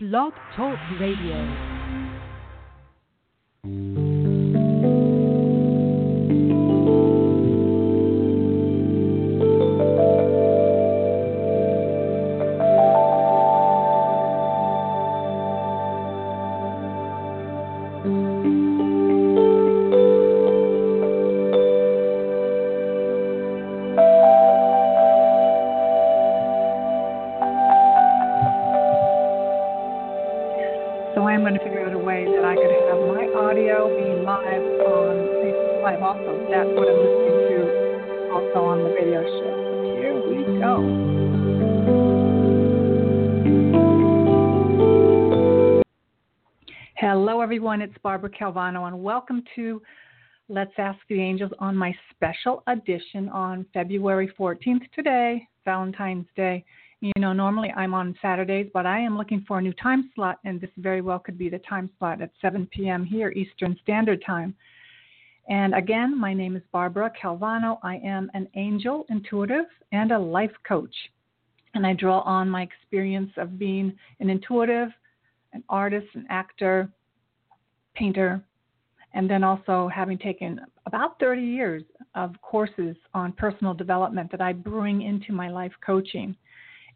Blog Talk Radio. Barbara Calvano, and welcome to Let's Ask the Angels on my special edition on February 14th today, Valentine's Day. You know, normally I'm on Saturdays, but I am looking for a new time slot, and this very well could be the time slot at 7 p.m. here, Eastern Standard Time. And again, my name is Barbara Calvano. I am an angel intuitive and a life coach. And I draw on my experience of being an intuitive, an artist, an actor, painter, and then also having taken about 30 years of courses on personal development that I bring into my life coaching.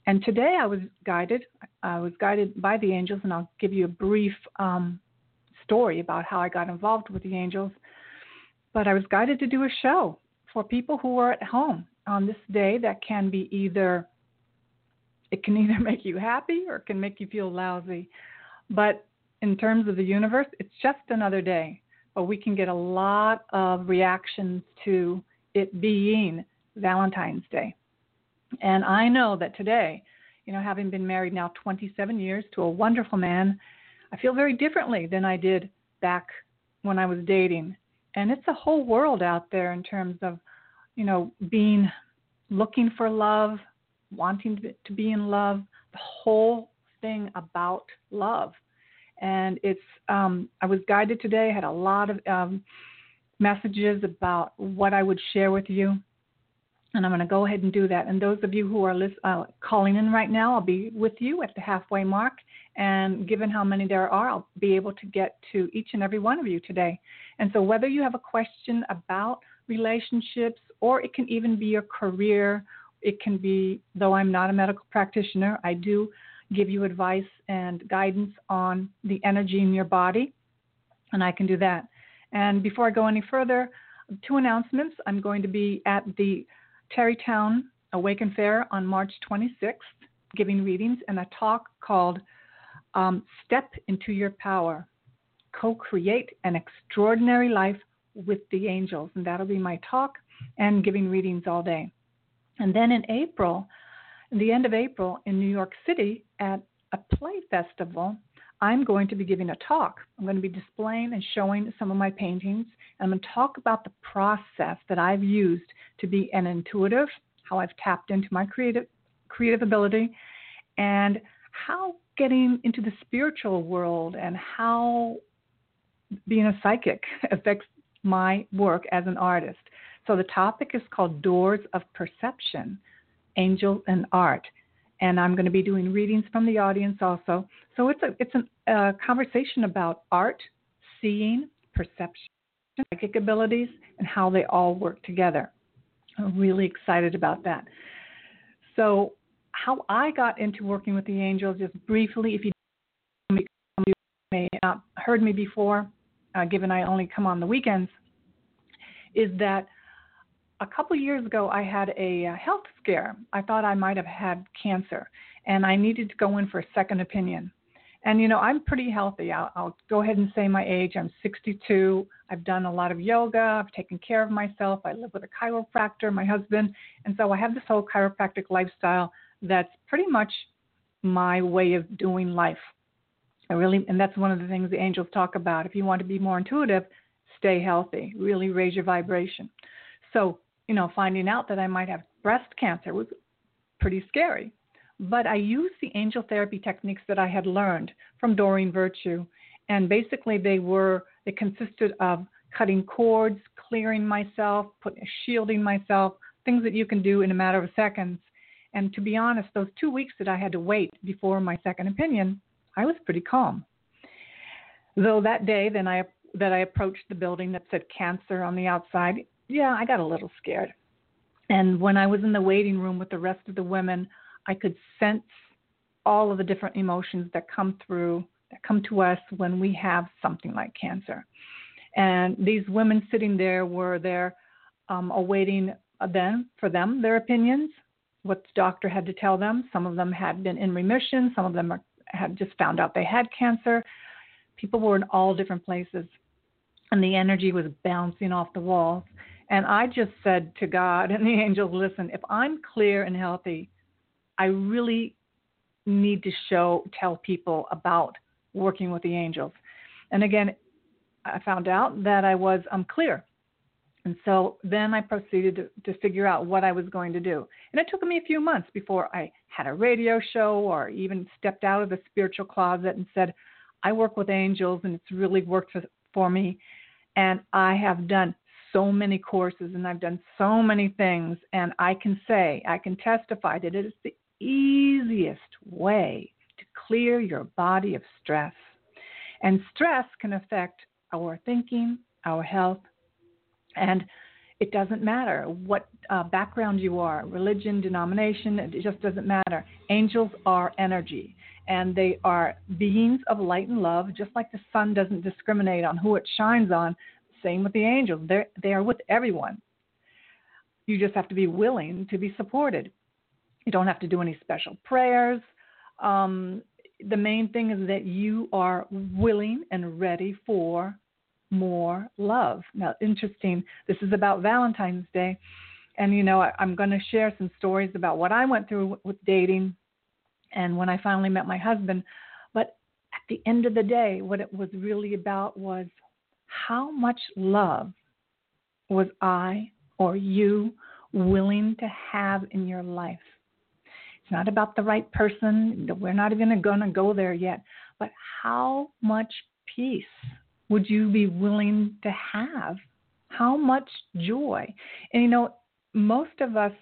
And today I was guided, I was guided by the angels, and I'll give you a brief um, story about how I got involved with the angels. But I was guided to do a show for people who are at home on this day that can be either, it can either make you happy or it can make you feel lousy. But in terms of the universe, it's just another day. But we can get a lot of reactions to it being Valentine's Day. And I know that today, you know, having been married now 27 years to a wonderful man, I feel very differently than I did back when I was dating. And it's a whole world out there in terms of, you know, being looking for love, wanting to, be in love, the whole thing about love. And it's, um, I was guided today, I had a lot of um, messages about what I would share with you and I'm going to go ahead and do that. And those of you who are list, uh, calling in right now, I'll be with you at the halfway mark. And given how many there are, I'll be able to get to each and every one of you today. And so, whether you have a question about relationships, or it can even be your career, it can be, though I'm not a medical practitioner, I do give you advice and guidance on the energy in your body, and I can do that. And before I go any further, two announcements. I'm going to be at the Tarrytown Awaken Fair on March 26th, giving readings and a talk called um, Step into Your Power Co create an extraordinary life with the angels. And that'll be my talk and giving readings all day. And then in April, the end of April in New York City at a play festival, I'm going to be giving a talk. I'm going to be displaying and showing some of my paintings. And I'm going to talk about the process that I've used to be an intuitive, how I've tapped into my creative creative ability, and how getting into the spiritual world and how being a psychic affects my work as an artist. So the topic is called Doors of Perception, Angels and Art and I'm going to be doing readings from the audience also. So it's a it's a uh, conversation about art, seeing, perception, psychic abilities, and how they all work together. I'm really excited about that. So how I got into working with the angels, just briefly, if you may not heard me before, uh, given I only come on the weekends, is that a couple years ago, I had a uh, health scare. I thought I might have had cancer, and I needed to go in for a second opinion. And you know, I'm pretty healthy. I'll, I'll go ahead and say my age. I'm 62. I've done a lot of yoga. I've taken care of myself. I live with a chiropractor, my husband, and so I have this whole chiropractic lifestyle that's pretty much my way of doing life. I really, and that's one of the things the angels talk about. If you want to be more intuitive, stay healthy. Really raise your vibration. So you know, finding out that I might have breast cancer was pretty scary. But I used the angel therapy techniques that I had learned from Doreen Virtue, and basically they were they consisted of cutting cords, clearing myself, putting shielding myself, things that you can do in a matter of seconds. And to be honest, those two weeks that I had to wait before my second opinion, I was pretty calm. Though that day, then I that I approached the building that said cancer on the outside, yeah, I got a little scared. And when I was in the waiting room with the rest of the women, I could sense all of the different emotions that come through, that come to us when we have something like cancer. And these women sitting there were there um, awaiting then for them their opinions, what the doctor had to tell them. Some of them had been in remission, some of them had just found out they had cancer. People were in all different places, and the energy was bouncing off the walls. And I just said to God and the angels, listen, if I'm clear and healthy, I really need to show, tell people about working with the angels. And again, I found out that I was um, unclear. And so then I proceeded to, to figure out what I was going to do. And it took me a few months before I had a radio show or even stepped out of the spiritual closet and said, I work with angels and it's really worked for, for me. And I have done so many courses and I've done so many things. And I can say, I can testify that it is the easiest way to clear your body of stress. And stress can affect our thinking, our health, and it doesn't matter what uh, background you are, religion, denomination, it just doesn't matter. Angels are energy, and they are beings of light and love, just like the sun doesn't discriminate on who it shines on. Same with the angels, They're, they are with everyone. You just have to be willing to be supported. You don't have to do any special prayers. Um, the main thing is that you are willing and ready for more love. Now, interesting, this is about Valentine's Day. And, you know, I, am going to share some stories about what I went through with dating and when I finally met my husband. But at the end of the day, what it was really about was how much love was I or you willing to have in your life? It's not about the right person. We're not even going to go there yet. But how much peace would you be willing to have? How much joy? And you know, most of us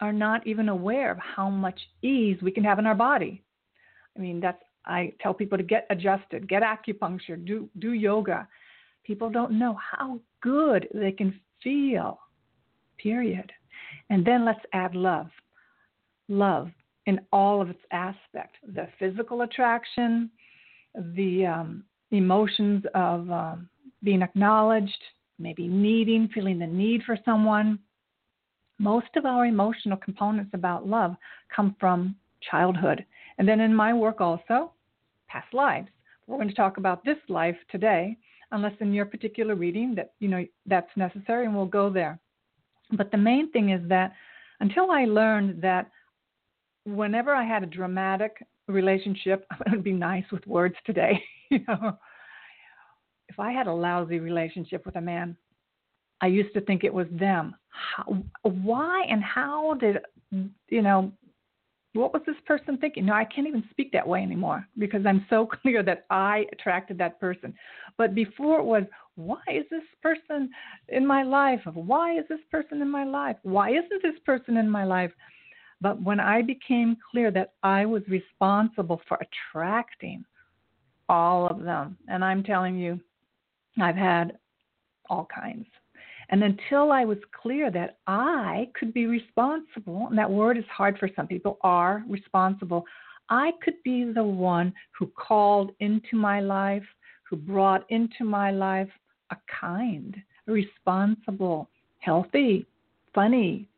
are not even aware of how much ease we can have in our body. I mean, that's I tell people to get adjusted, get acupuncture, do do yoga. People don't know how good they can feel. Period. And then let's add love. Love in all of its aspect, the physical attraction, the um, emotions of um, being acknowledged, maybe needing, feeling the need for someone. Most of our emotional components about love come from childhood. And then in my work also, past lives. We're going to talk about this life today, unless in your particular reading that you know that's necessary, and we'll go there. But the main thing is that until I learned that whenever I had a dramatic relationship, I'm going to be nice with words today. you know, if I had a lousy relationship with a man, I used to think it was them. How, why and how did you know? What was this person thinking? No, I can't even speak that way anymore because I'm so clear that I attracted that person. But before it was, why is this person in my life? Why is this person in my life? Why isn't this person in my life? But when I became clear that I was responsible for attracting all of them. And I'm telling you, I've had all kinds. And until I was clear that I could be responsible, and that word is hard for some people, are responsible, I could be the one who called into my life, who brought into my life a kind, responsible, healthy, funny,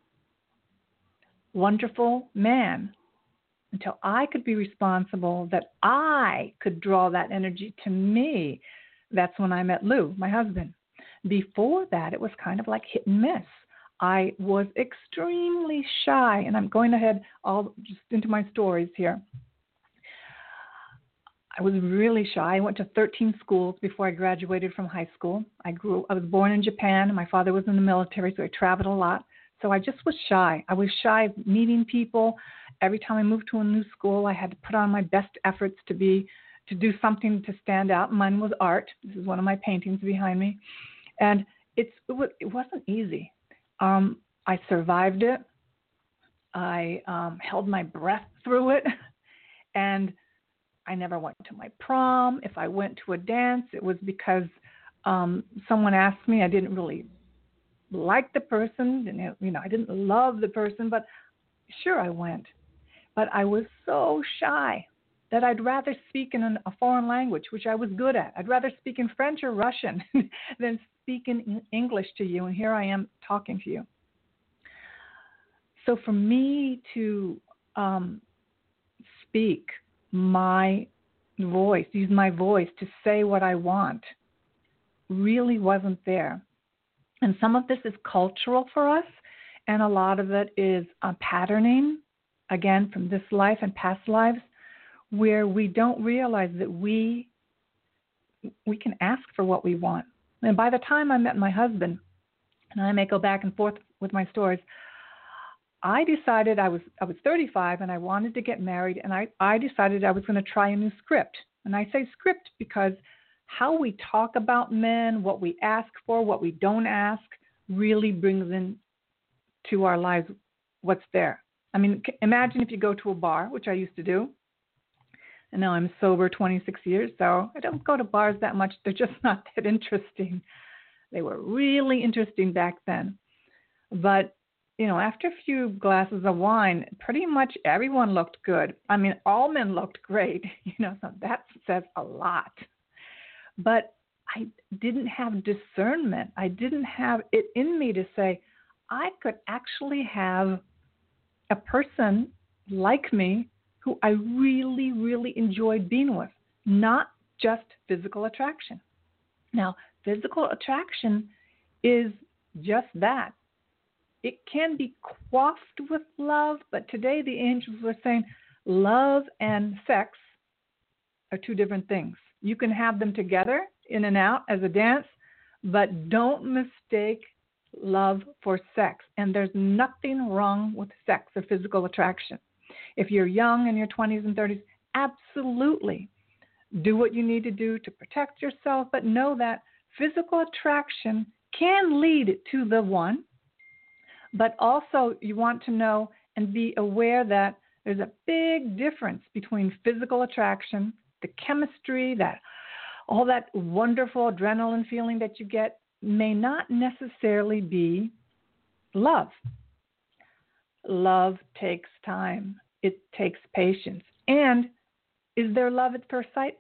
wonderful man until I could be responsible, that I could draw that energy to me. That's when I met Lou, my husband. Before that, it was kind of like hit and miss. I was extremely shy, and I'm going ahead all just into my stories here. I was really shy. I went to 13 schools before I graduated from high school. I grew I was born in Japan. My father was in the military, so I traveled a lot. So I just was shy. I was shy of meeting people. Every time I moved to a new school, I had to put on my best efforts to be to do something to stand out. Mine was art. This is one of my paintings behind me, and it's it, was, it wasn't easy. Um, I survived it. I um, held my breath through it, and I never went to my prom. If I went to a dance, it was because um, someone asked me. I didn't really like the person, and you know, I didn't love the person, but sure I went. But I was so shy that I'd rather speak in an, a foreign language, which I was good at. I'd rather speak in French or Russian than speak in English to you, and here I am talking to you. So for me to um, speak my voice, use my voice to say what I want, really wasn't there. And some of this is cultural for us, and a lot of it is uh, patterning, again, from this life and past lives, where we don't realize that we we can ask for what we want. And by the time I met my husband, and I may go back and forth with my stories, I decided I was I was 35 and I wanted to get married and I I decided I was going to try a new script. And I say script because how we talk about men, what we ask for, what we don't ask really brings in to our lives what's there. I mean, imagine if you go to a bar, which I used to do. And now I'm sober 26 years, so I don't go to bars that much. They're just not that interesting. They were really interesting back then. But you know, after a few glasses of wine, pretty much everyone looked good. I mean, all men looked great, you know, so that says a lot. But I didn't have discernment. I didn't have it in me to say, I could actually have a person like me who I really, really enjoyed being with, not just physical attraction. Now, physical attraction is just that it can be quaffed with love, but today the angels were saying love and sex are two different things. You can have them together in and out as a dance, but don't mistake love for sex. And there's nothing wrong with sex or physical attraction. If you're young in your 20s and 30s, absolutely do what you need to do to protect yourself, but know that physical attraction can lead to the one but also, you want to know and be aware that there's a big difference between physical attraction, the chemistry, that all that wonderful adrenaline feeling that you get may not necessarily be love. Love takes time, it takes patience. And is there love at first sight?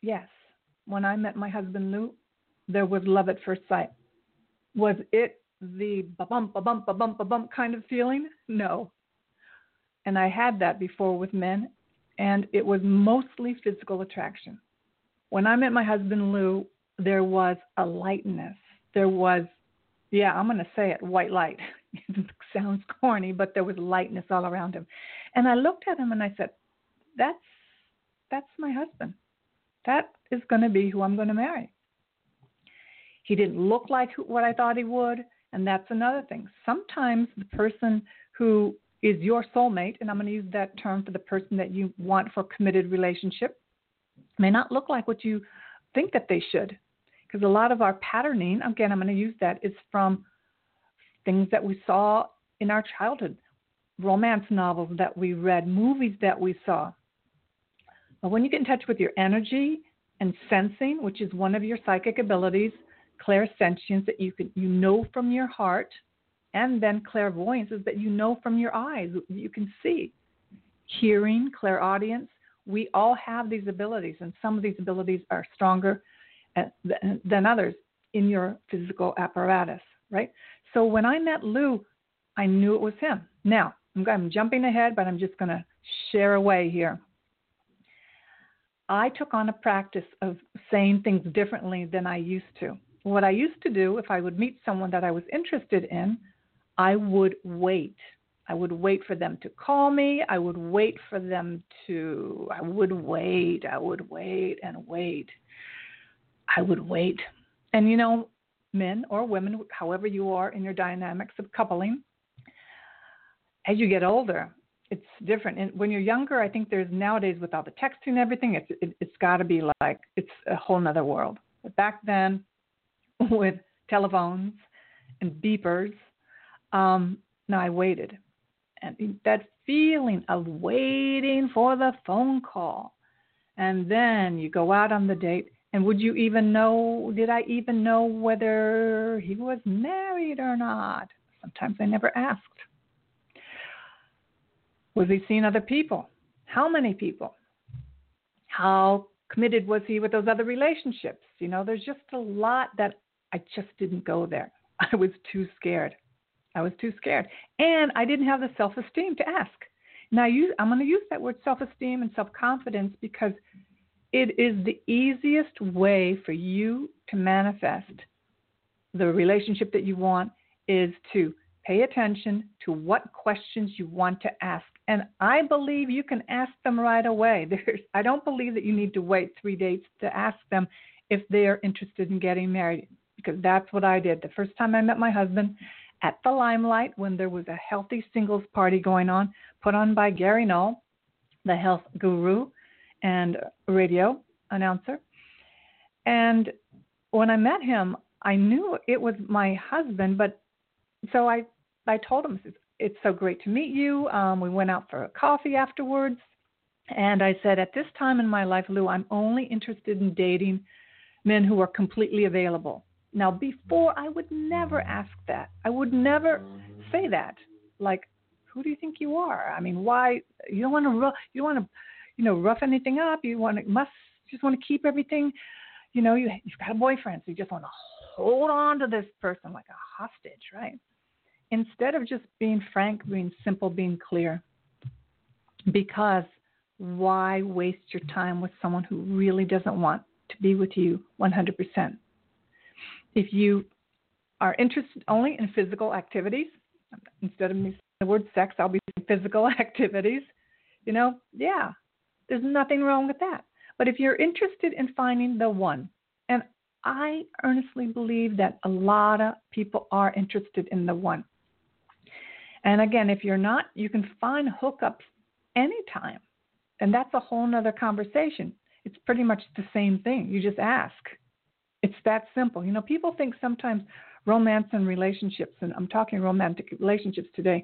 Yes. When I met my husband Lou, there was love at first sight. Was it the bump, a bump, a bump, a bump kind of feeling? No. And I had that before with men, and it was mostly physical attraction. When I met my husband Lou, there was a lightness. There was, yeah, I'm going to say it, white light. it sounds corny, but there was lightness all around him. And I looked at him and I said, "That's that's my husband. That is going to be who I'm going to marry." He didn't look like what I thought he would. And that's another thing. Sometimes the person who is your soulmate, and I'm going to use that term for the person that you want for a committed relationship, may not look like what you think that they should. Because a lot of our patterning, again, I'm going to use that, is from things that we saw in our childhood, romance novels that we read, movies that we saw. But when you get in touch with your energy and sensing, which is one of your psychic abilities, clairsentience that you can you know from your heart, and then clairvoyance is that you know from your eyes. You can see. Hearing, clairaudience. We all have these abilities, and some of these abilities are stronger uh, than others in your physical apparatus, right? So when I met Lou, I knew it was him. Now, I'm jumping ahead, but I'm just going to share away here. I took on a practice of saying things differently than I used to what I used to do, if I would meet someone that I was interested in, I would wait. I would wait for them to call me. I would wait for them to, I would wait. I would wait and wait. I would wait. And you know, men or women, however you are in your dynamics of coupling, as you get older, it's different. And when you're younger, I think there's nowadays with all the texting and everything, it's it, has got to be like it's a whole nother world. But back then, with telephones and beepers. Um, now I waited. And that feeling of waiting for the phone call And then you go out on the date. And would you even know, did I even know whether he was married or not? Sometimes I never asked. Was he seeing other people? How many people? How committed was he with those other relationships? You know, there's just a lot that I just didn't go there. I was too scared. I was too scared. And I didn't have the self esteem to ask. Now, you, I'm going to use that word self esteem and self confidence because it is the easiest way for you to manifest the relationship that you want is to pay attention to what questions you want to ask. And I believe you can ask them right away. There's, I don't believe that you need to wait three dates to ask them if they are interested in getting married, because that's what I did. The first time I met my husband, at the Limelight when there was a healthy singles party going on, put on by Gary Null, the health guru and radio announcer. And when I met him, I knew it was my husband, but so I I told him it's so great to meet you. Um, we went out for a coffee afterwards, and I said at this time in my life, Lou, I'm only interested in dating men who are completely available. Now, before, I would never ask that. I would never say that. Like, who do you think you are? I mean, why? You don't want to, you don't want to, you know, rough anything up. You want to, must just want to keep everything. You know, you, you've got a boyfriend, so you just want to hold on to this person like a hostage, right? Instead of just being frank, being simple, being clear. Because why waste your time with someone who really doesn't want to be with you 100%? If you are interested only in physical activities, instead of me the word sex, I'll be physical activities. You know, yeah, there's nothing wrong with that. But if you're interested in finding the one, and I earnestly believe that a lot of people are interested in the one. And again, if you're not, you can find hookups anytime. And that's a whole nother conversation. It's pretty much the same thing. You just ask. It's that simple. You know, people think sometimes romance and relationships, and I'm talking romantic relationships today,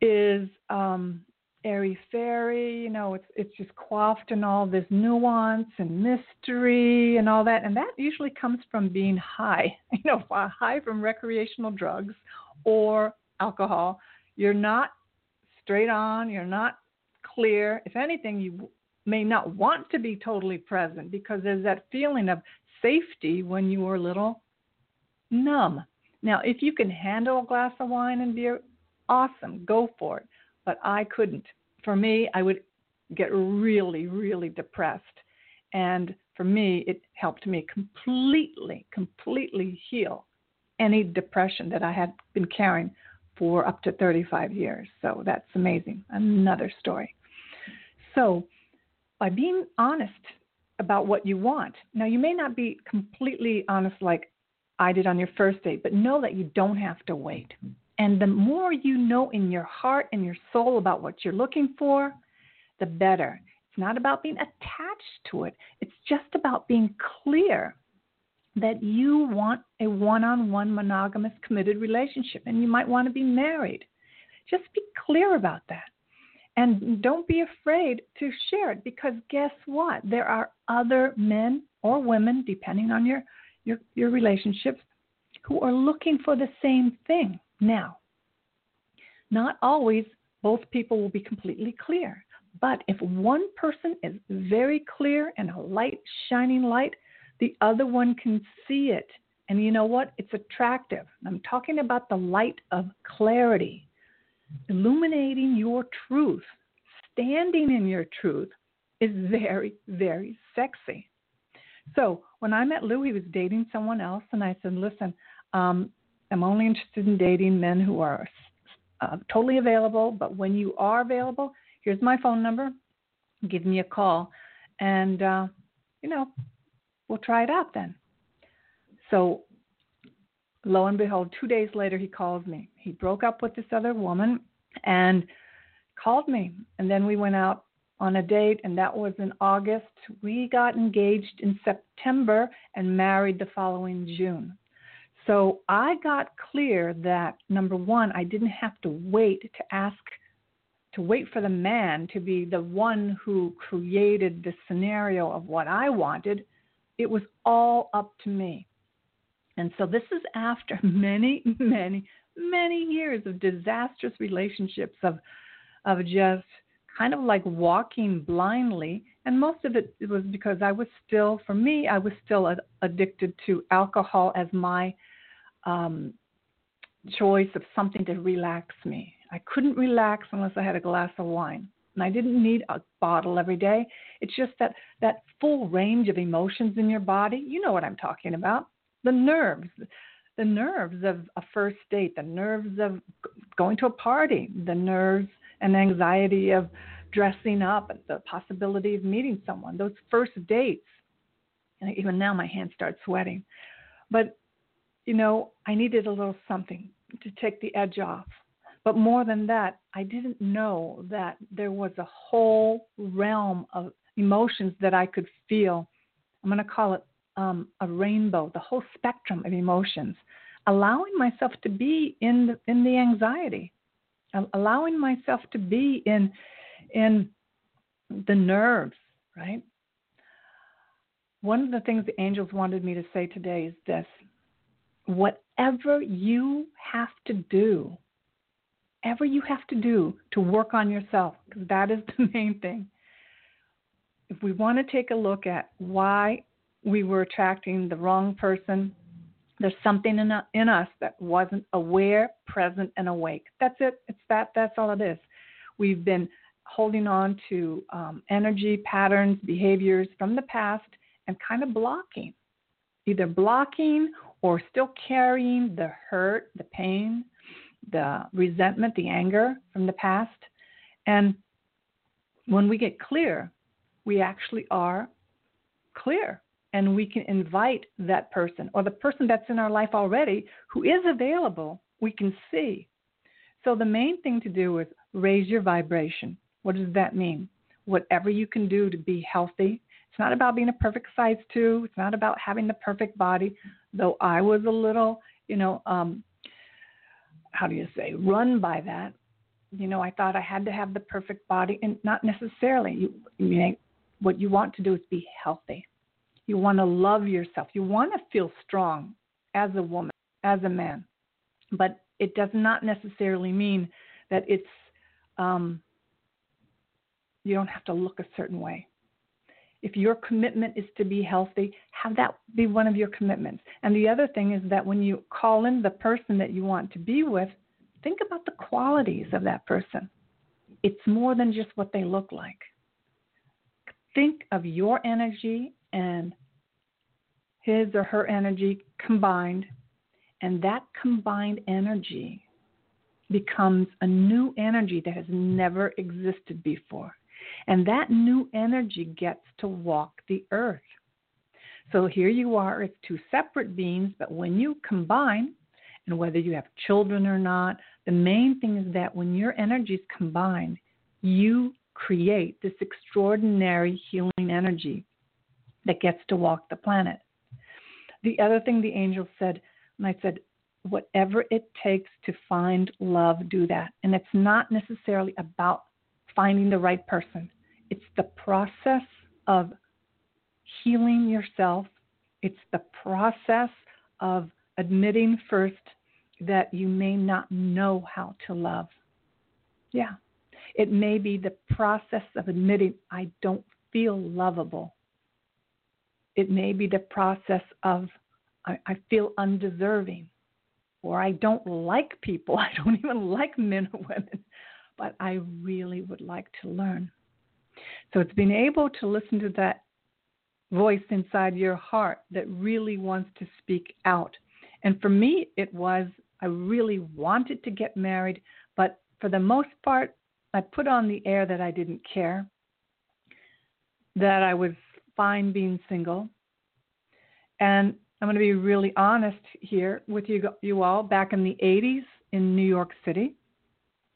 is um, airy fairy. You know, it's it's just coiffed in all this nuance and mystery and all that, and that usually comes from being high. You know, high from recreational drugs or alcohol. You're not straight on. You're not clear. If anything, you may not want to be totally present because there's that feeling of safety when you were little numb. Now, if you can handle a glass of wine and beer, awesome, go for it. But I couldn't. For me, I would get really, really depressed. And for me, it helped me completely, completely heal any depression that I had been carrying for up to 35 years. So that's amazing. Another story. So, by being honest about what you want. Now, you may not be completely honest like I did on your first date, but know that you don't have to wait. And the more you know in your heart and your soul about what you're looking for, the better. It's not about being attached to it, it's just about being clear that you want a one on one monogamous committed relationship and you might want to be married. Just be clear about that. And don't be afraid to share it because guess what? There are other men or women, depending on your, your, your relationships, who are looking for the same thing. Now, not always both people will be completely clear. But if one person is very clear and a light, shining light, the other one can see it. And you know what? It's attractive. I'm talking about the light of clarity illuminating your truth, standing in your truth is very, very sexy. So when I met Lou, he was dating someone else, and I said, Listen, um, I'm only interested in dating men who are uh, totally available, but when you are available, here's my phone number. Give me a call, and, uh, you know, we'll try it out then. So lo and behold, two days later, he calls me. He broke up with this other woman and called me. And then we went out on a date, and that was in August. We got engaged in September and married the following June. So I got clear that number one, I didn't have to wait to ask to wait for the man to be the one who created the scenario of what I wanted. It was all up to me. And so this is after many, many, many years of disastrous relationships of of just kind of like walking blindly and most of it was because I was still for me I was still addicted to alcohol as my um choice of something to relax me. I couldn't relax unless I had a glass of wine. And I didn't need a bottle every day. It's just that that full range of emotions in your body. You know what I'm talking about. The nerves, the nerves of a first date, the nerves of going to a party, the nerves and anxiety of dressing up, and the possibility of meeting someone, those first dates. And even now my hands start sweating. But you know, I needed a little something to take the edge off. But more than that, I didn't know that there was a whole realm of emotions that I could feel. I'm going to call it um, a rainbow, the whole spectrum of emotions, allowing myself to be in the, in the anxiety, allowing myself to be in in the nerves, right? One of the things the angels wanted me to say today is this whatever you have to do, ever you have to do to work on yourself, because that is the main thing. If we want to take a look at why we were attracting the wrong person, there's something in, in us that wasn't aware, present, and awake. That's it. It's that. That's all it is. We've been holding on to um, energy patterns, behaviors from the past, and kind of blocking, either blocking or still carrying the hurt, the pain, the resentment, the anger from the past. And when we get clear, we actually are clear and we can invite that person or the person that's in our life already who is available, we can see. So the main thing to do is raise your vibration. What does that mean? Whatever you can do to be healthy. It's not about being a perfect size two. It's not about having the perfect body, though I was a little, you know, um, how do you say, run by that. You know, I thought I had to have the perfect body, and not necessarily. You, you know, what you want to do is be healthy. You want to love yourself. You want to feel strong as a woman, as a man. But it does not necessarily mean that it's um, you don't have to look a certain way. If your commitment is to be healthy, have that be one of your commitments. And the other thing is that when you call in the person that you want to be with, think about the qualities of that person. It's more than just what they look like. Think of your energy and his or her energy combined, and that combined energy becomes a new energy that has never existed before. And that new energy gets to walk the earth. So here you are as two separate beings, but when you combine, and whether you have children or not, the main thing is that when your energies combine, you create this extraordinary healing energy that gets to walk the planet. The other thing the angel said, and I said, whatever it takes to find love, do that. And it's not necessarily about finding the right person. It's the process of healing yourself. It's the process of admitting first that you may not know how to love. Yeah. It may be the process of admitting, I don't feel lovable. It may be the process of, I, I feel undeserving, or I don't like people. I don't even like men or women but I really would like to learn. So it's being able to listen to that voice inside your heart that really wants to speak out. And for me, it was I really wanted to get married, but for the most part, I put on the air that I didn't care, that I was fine being single. And I'm going to be really honest here with you, you all. Back in the 80s in New York City,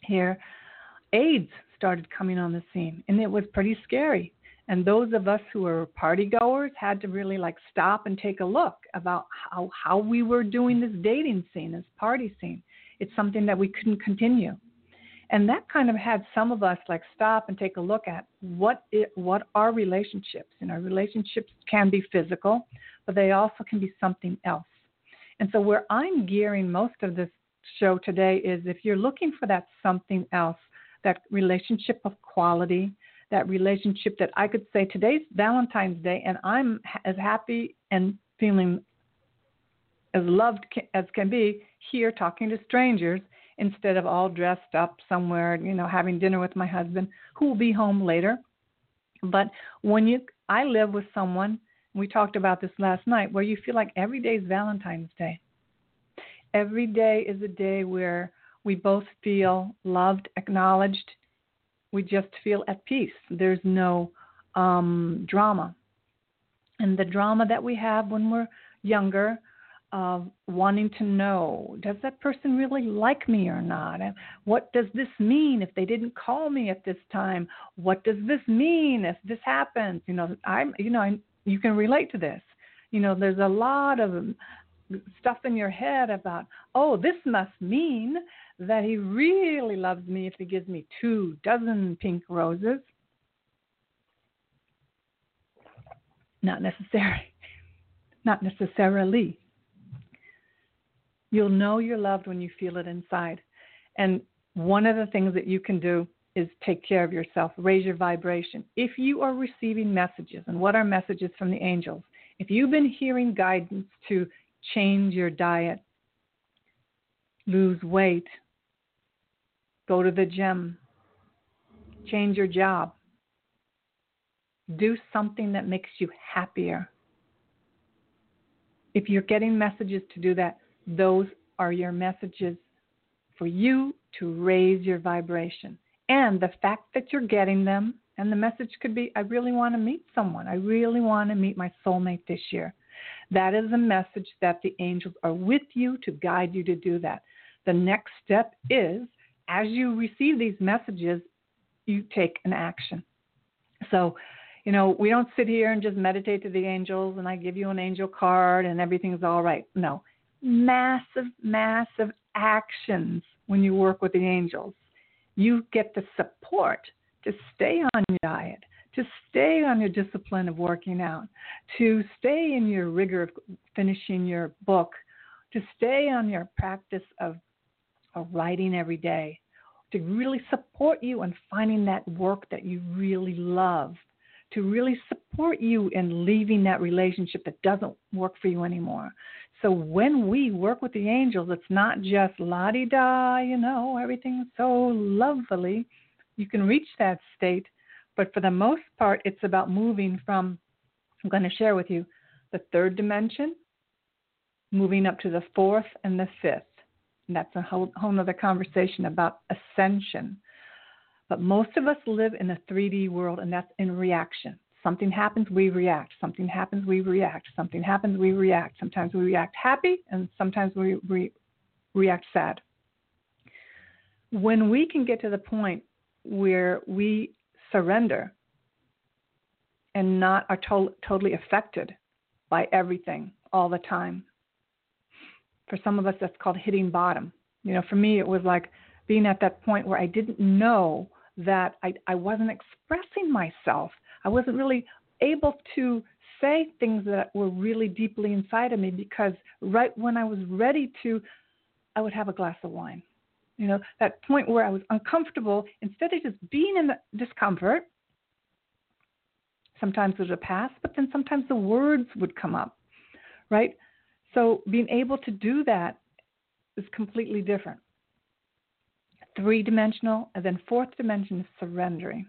here, AIDS started coming on the scene, and it was pretty scary. And those of us who were party goers had to really like stop and take a look about how how we were doing this dating scene, this party scene. It's something that we couldn't continue. And that kind of had some of us like stop and take a look at what it, what are relationships. And our relationships can be physical, but they also can be something else. And so where I'm gearing most of this show today is if you're looking for that something else, that relationship of quality, that relationship that I could say today's Valentine's Day and I'm as happy and feeling as loved as can be here talking to strangers instead of all dressed up somewhere, you know, having dinner with my husband who will be home later. But when you I live with someone, we talked about this last night, where you feel like every day is Valentine's Day. Every day is a day where we both feel loved, acknowledged. We just feel at peace. There's no um, drama. And the drama that we have when we're younger, of wanting to know does that person really like me or not what does this mean if they didn't call me at this time what does this mean if this happens you know i'm you know I, you can relate to this you know there's a lot of stuff in your head about oh this must mean that he really loves me if he gives me two dozen pink roses not necessary not necessarily You'll know you're loved when you feel it inside. And one of the things that you can do is take care of yourself, raise your vibration. If you are receiving messages, and what are messages from the angels? If you've been hearing guidance to change your diet, lose weight, go to the gym, change your job, do something that makes you happier. If you're getting messages to do that, those are your messages for you to raise your vibration. And the fact that you're getting them, and the message could be, I really want to meet someone. I really want to meet my soulmate this year. That is a message that the angels are with you to guide you to do that. The next step is, as you receive these messages, you take an action. So, you know, we don't sit here and just meditate to the angels and I give you an angel card and everything's all right. No, massive, massive actions when you work with the angels. You get the support to stay on your diet, to stay on your discipline of working out, to stay in your rigor of finishing your book, to stay on your practice of, of writing every day, to really support you in finding that work that you really love, to really support you in leaving that relationship that doesn't work for you anymore, so when we work with the angels, it's not just la di da, you know, everything's so lovely. You can reach that state, but for the most part, it's about moving from, I'm going to share with you, the third dimension, moving up to the fourth and the fifth. And that's a whole, whole other conversation about ascension. But most of us live in a 3D world, and that's in reaction. Something happens, we react. Something happens, we react. Something happens, we react. Sometimes we react happy, and sometimes we re- react sad. When we can get to the point where we surrender and not are to- totally affected by everything all the time. For some of us, that's called hitting bottom. You know, for me, it was like being at that point where I didn't know that I, I wasn't expressing myself I wasn't really able to say things that were really deeply inside of me because right when I was ready to, I would have a glass of wine. You know, that point where I was uncomfortable, instead of just being in the discomfort, sometimes it would pass, but then sometimes the words would come up, right? So being able to do that is completely different. Three dimensional, and then fourth dimension is surrendering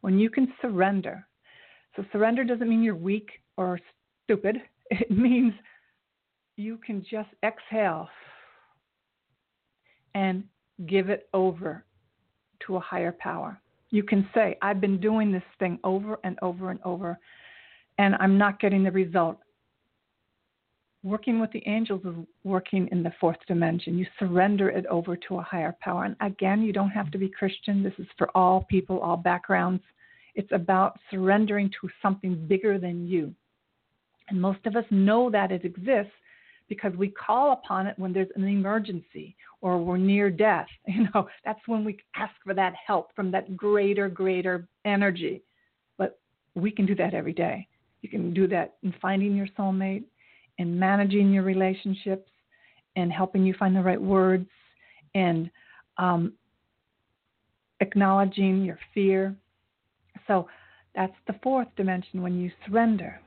when you can surrender. So, surrender doesn't mean you're weak or stupid, it means you can just exhale and give it over to a higher power. You can say, I've been doing this thing over and over and over, and I'm not getting the result. Working with the angels is working in the fourth dimension. You surrender it over to a higher power. And again, you don't have to be Christian. This is for all people, all backgrounds. It's about surrendering to something bigger than you. And most of us know that it exists because we call upon it when there's an emergency or we're near death. You know, that's when we ask for that help from that greater, greater energy. But we can do that every day. You can do that in finding your soulmate, in managing your relationships, and helping you find the right words, and um, acknowledging your fear. So that's the fourth dimension when you surrender.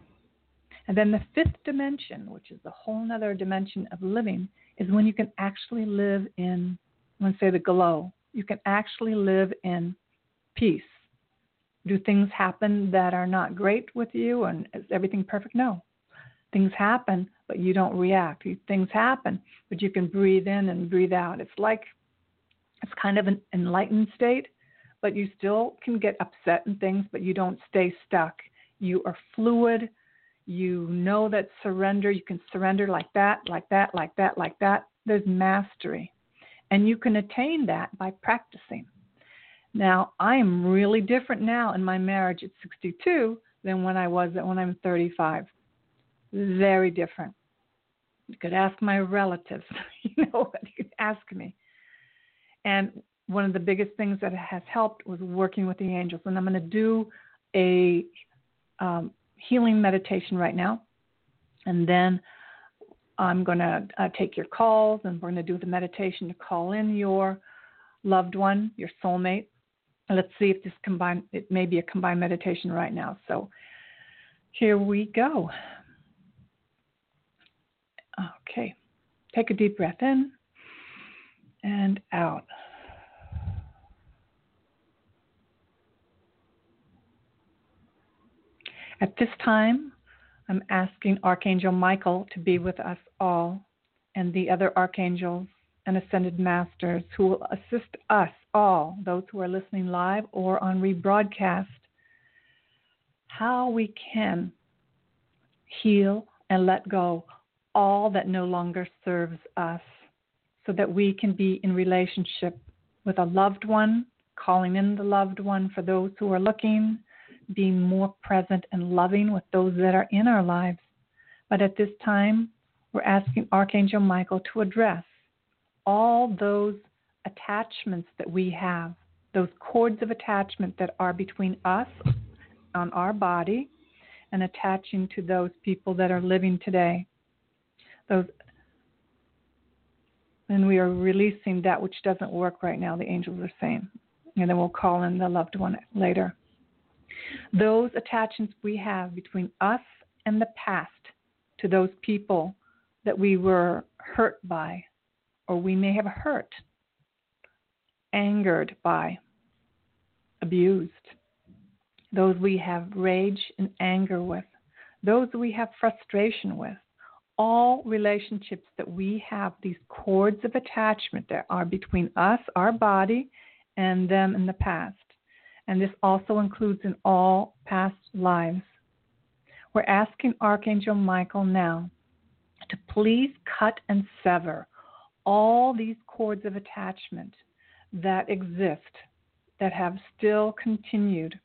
And then the fifth dimension, which is a whole other dimension of living, is when you can actually live in, let's say, the glow. You can actually live in peace. Do things happen that are not great with you and is everything perfect? No. Things happen, but you don't react. Things happen, but you can breathe in and breathe out. It's like it's kind of an enlightened state, but you still can get upset and things, but you don't stay stuck. You are fluid. You know that surrender, you can surrender like that, like that, like that, like that. There's mastery. And you can attain that by practicing. Now, I am really different now in my marriage at 62 than when I was when I'm 35. Very different. You could ask my relatives, you know what you could ask me. And one of the biggest things that has helped was working with the angels. And I'm going to do a um, healing meditation right now. And then I'm going to uh, take your calls and we're going to do the meditation to call in your loved one, your soulmate. let's see if this combined, it may be a combined meditation right now. So here we go. Okay. Take a deep breath in and out. At this time, I'm asking Archangel Michael to be with us all and the other archangels and ascended masters who will assist us all, those who are listening live or on rebroadcast, how we can heal and let go all that no longer serves us so that we can be in relationship with a loved one, calling in the loved one for those who are looking, being more present and loving with those that are in our lives. But at this time, we're asking Archangel Michael to address all those attachments that we have, those cords of attachment that are between us on our body and attaching to those people that are living today. Those and we are releasing that which doesn't work right now, the angels are saying. And then we'll call in the loved one later. Those attachments we have between us and the past to those people that we were hurt by, or we may have hurt, angered by, abused, those we have rage and anger with, those we have frustration with, all relationships that we have, these cords of attachment that are between us, our body, and them in the past. And this also includes in all past lives. We're asking Archangel Michael now to please cut and sever all these cords of attachment that exist, that have still continued,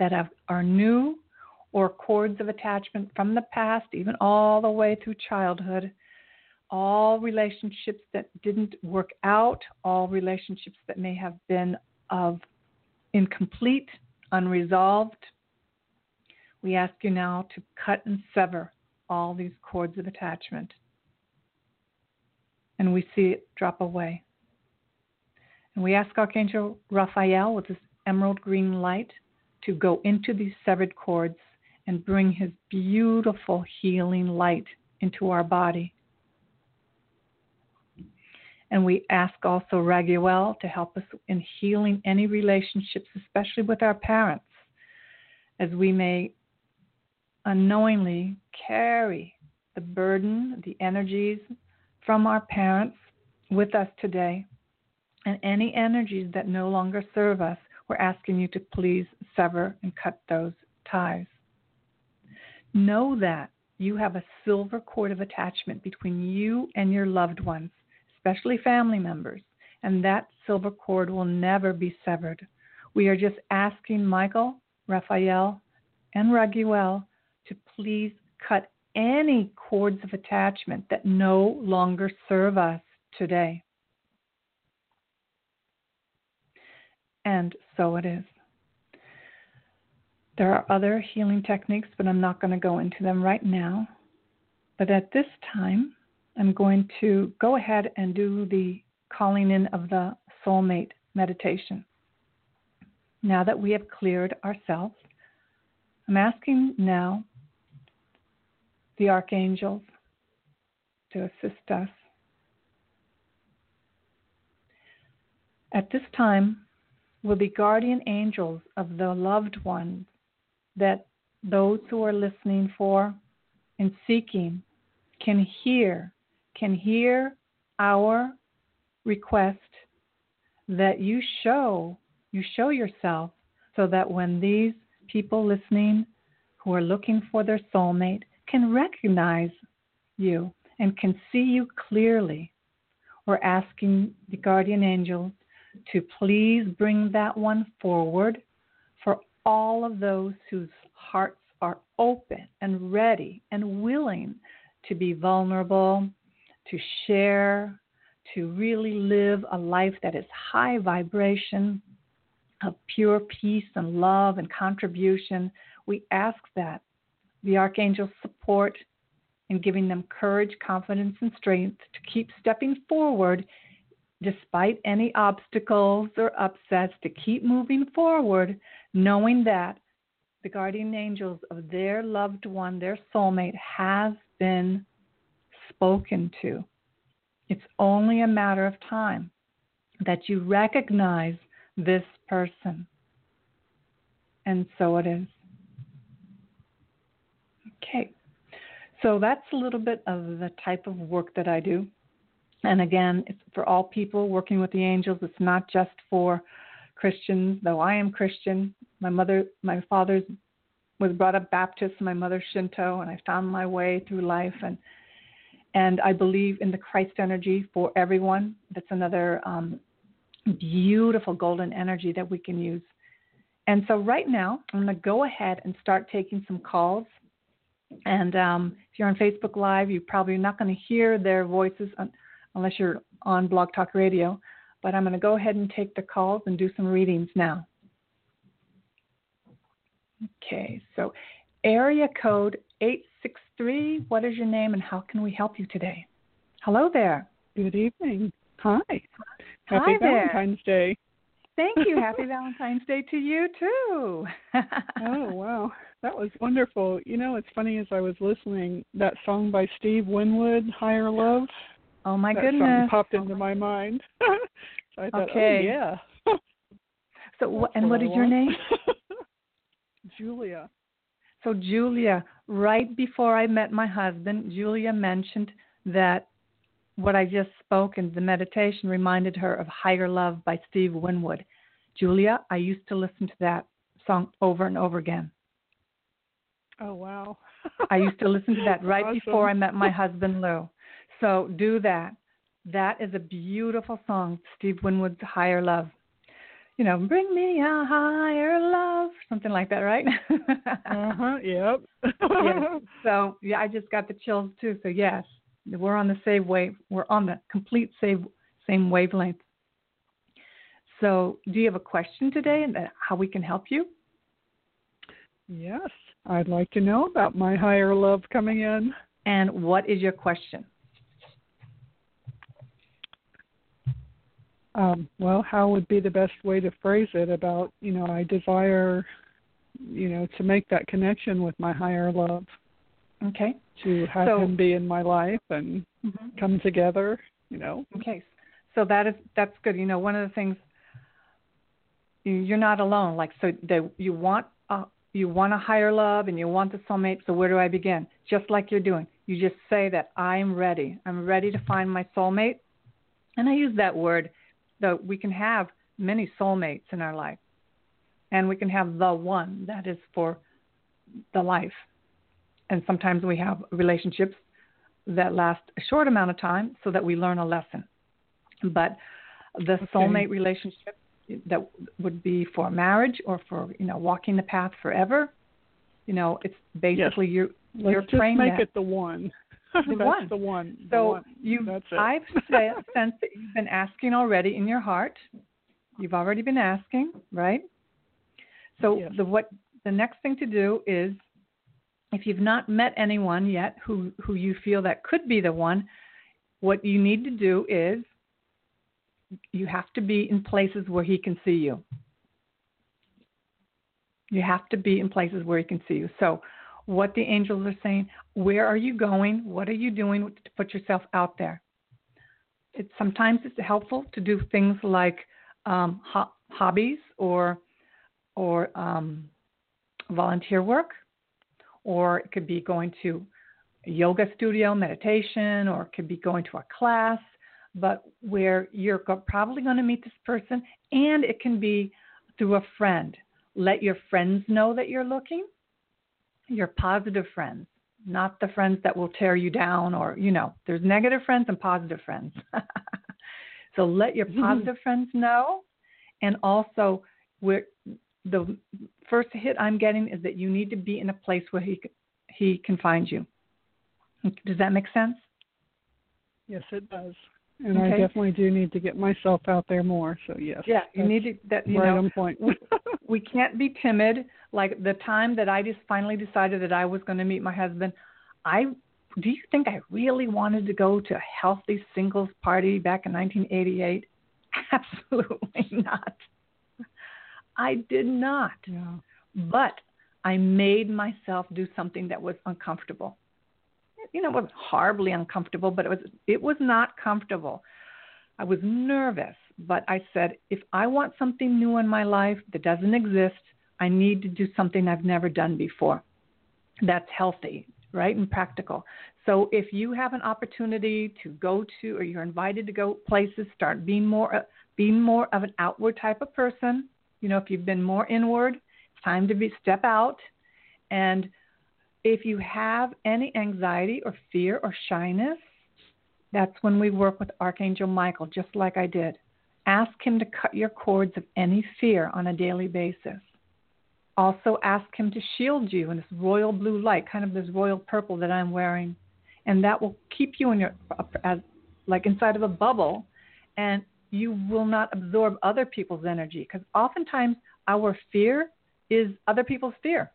that have, are new or cords of attachment from the past, even all the way through childhood, all relationships that didn't work out, all relationships that may have been of incomplete, unresolved. We ask you now to cut and sever all these cords of attachment. And we see it drop away. And we ask Archangel Raphael with this emerald green light to go into these severed cords and bring his beautiful healing light into our body. And we ask also Raguel to help us in healing any relationships, especially with our parents, as we may unknowingly carry the burden, the energies from our parents with us today. And any energies that no longer serve us, we're asking you to please sever and cut those ties. Know that you have a silver cord of attachment between you and your loved ones, especially family members, and that silver cord will never be severed. We are just asking Michael, Raphael, and Raguel to please cut any cords of attachment that no longer serve us today. And so it is. There are other healing techniques, but I'm not going to go into them right now. But at this time, I'm going to go ahead and do the calling in of the soulmate meditation. Now that we have cleared ourselves, I'm asking now the archangels to assist us. At this time, will the guardian angels of the loved ones that those who are listening for and seeking can hear, can hear our request that you show, you show yourself so that when these people listening who are looking for their soulmate can recognize you and can see you clearly. We're asking the guardian angels to please bring that one forward for all of those whose hearts are open and ready and willing to be vulnerable, to share, to really live a life that is high vibration of pure peace and love and contribution. We ask that the archangels support in giving them courage, confidence, and strength to keep stepping forward despite any obstacles or upsets, to keep moving forward, knowing that the guardian angels of their loved one, their soulmate, has been spoken to. It's only a matter of time that you recognize this person. And so it is. Okay. So that's a little bit of the type of work that I do. And again, it's for all people working with the angels. It's not just for Christians, though I am Christian. My mother, my father was brought up Baptist, my mother Shinto, and I found my way through life. And and I believe in the Christ energy for everyone. That's another um, beautiful golden energy that we can use. And so right now, I'm going to go ahead and start taking some calls. And um, if you're on Facebook Live, you're probably not going to hear their voices unless you're on Blog Talk Radio. But I'm going to go ahead and take the calls and do some readings now. Okay, so area code 863, what is your name and how can we help you today? Hello there. Good evening. Hi. Happy Hi Valentine's Day. Thank you. Happy Valentine's Day to you too. oh wow, that was wonderful. You know, it's funny as I was listening, that song by Steve Winwood, "Higher Love." Oh my that goodness! Song popped into my mind. so I thought, oh, okay. oh yeah. so, and what is your name? Julia. So, Julia, right before I met my husband, Julia mentioned that what I just spoke in the meditation reminded her of Higher Love by Steve Winwood. Julia, I used to listen to that song over and over again. Oh, wow. I used to listen to that right awesome. before I met my husband, Lou. So do that. That is a beautiful song, Steve Winwood's Higher Love. You know, bring me a higher love, something like that, right? uh huh. Yep. yes. So yeah, I just got the chills too. So yes, we're on the same wave. We're on the complete same same wavelength. So, do you have a question today and how we can help you? Yes, I'd like to know about my higher love coming in. And what is your question? Um, well, how would be the best way to phrase it about, you know, I desire, you know, to make that connection with my higher love. Okay. To have so, him be in my life and mm-hmm. come together, you know. Okay. So that is that's good. You know, one of the things you're not alone. Like so, that you want a you want a higher love and you want the soulmate. So where do I begin? Just like you're doing, you just say that I'm ready. I'm ready to find my soulmate, and I use that word. That we can have many soulmates in our life, and we can have the one that is for the life. And sometimes we have relationships that last a short amount of time so that we learn a lesson. But the okay. soulmate relationship that would be for marriage or for you know walking the path forever you know it's basically yes. you Let's you're just praying make that. it the one. The That's one. the one. the So one. you, That's it. I've said, sensed that you've been asking already in your heart. You've already been asking, right? So Yes. the what the next thing to do is, if you've not met anyone yet who who you feel that could be the one, what you need to do is, you have to be in places where he can see you. You have to be in places where he can see you. So, what the angels are saying, where are you going? What are you doing to put yourself out there? It's sometimes it's helpful to do things like um, ho- hobbies or or um, volunteer work, or it could be going to a yoga studio, meditation, or it could be going to a class. But where you're go- probably going to meet this person, and it can be through a friend. Let your friends know that you're looking. Your positive friends, not the friends that will tear you down, or you know, there's negative friends and positive friends. so let your mm-hmm. positive friends know, and also where the first hit I'm getting is that you need to be in a place where he he can find you. Does that make sense? Yes, it does. And I definitely do need to get myself out there more. So yes. Yeah, you need to that you right know on point. we, we can't be timid. Like the time that I just finally decided that I was going to meet my husband, I do you think I really wanted to go to a healthy singles party back in 1988? Absolutely not. I did not. yeah. But I made myself do something that was uncomfortable. You know, it wasn't horribly uncomfortable, but it was it was not comfortable. I was nervous, but I said, if I want something new in my life that doesn't exist, I need to do something I've never done before. That's healthy, right? And practical. So if you have an opportunity to go to or you're invited to go places, start being more uh, being more of an outward type of person. You know, if you've been more inward, it's time to be step out. And if you have any anxiety or fear or shyness, that's when we work with Archangel Michael, just like I did. Ask him to cut your cords of any fear on a daily basis. Also, ask him to shield you in this royal blue light, kind of this royal purple that I'm wearing, and that will keep you in your as like inside of a bubble, and you will not absorb other people's energy because oftentimes our fear is other people's fear.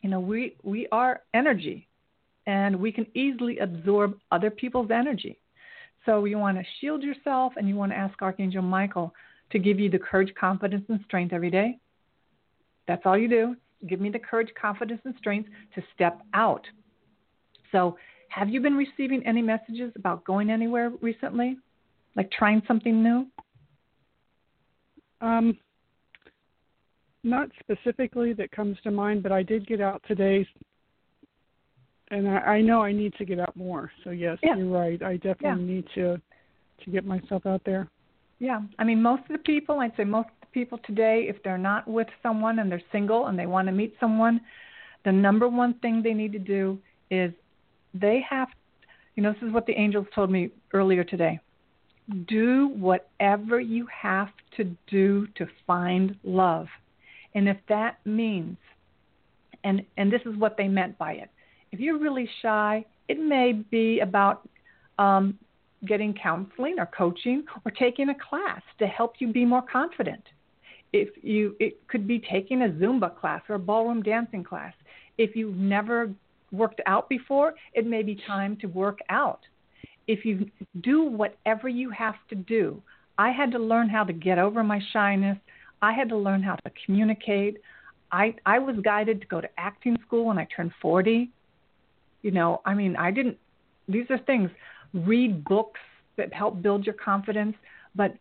You know, we we are energy, and we can easily absorb other people's energy. So you want to shield yourself, and you want to ask Archangel Michael to give you the courage, confidence, and strength every day. That's all you do. Give me the courage, confidence, and strength to step out. So, have you been receiving any messages about going anywhere recently? Like trying something new? Um, not specifically that comes to mind, but I did get out today, and I, I know I need to get out more. So yes, Yeah. you're right. I definitely need to to get myself out there. Yeah. I mean, most of the people, I'd say most people today, if they're not with someone and they're single and they want to meet someone, the number one thing they need to do is they have, you know, this is what the angels told me earlier today. Do whatever you have to do to find love. And if that means, and, and this is what they meant by it, if you're really shy, it may be about um, getting counseling or coaching or taking a class to help you be more confident. If you it could be taking a Zumba class or a ballroom dancing class. If you've never worked out before, it may be time to work out. If you do whatever you have to do, I had to learn how to get over my shyness. I had to learn how to communicate. I I was guided to go to acting school when I turned 40. You know, I mean, I didn't these are things read books that help build your confidence, but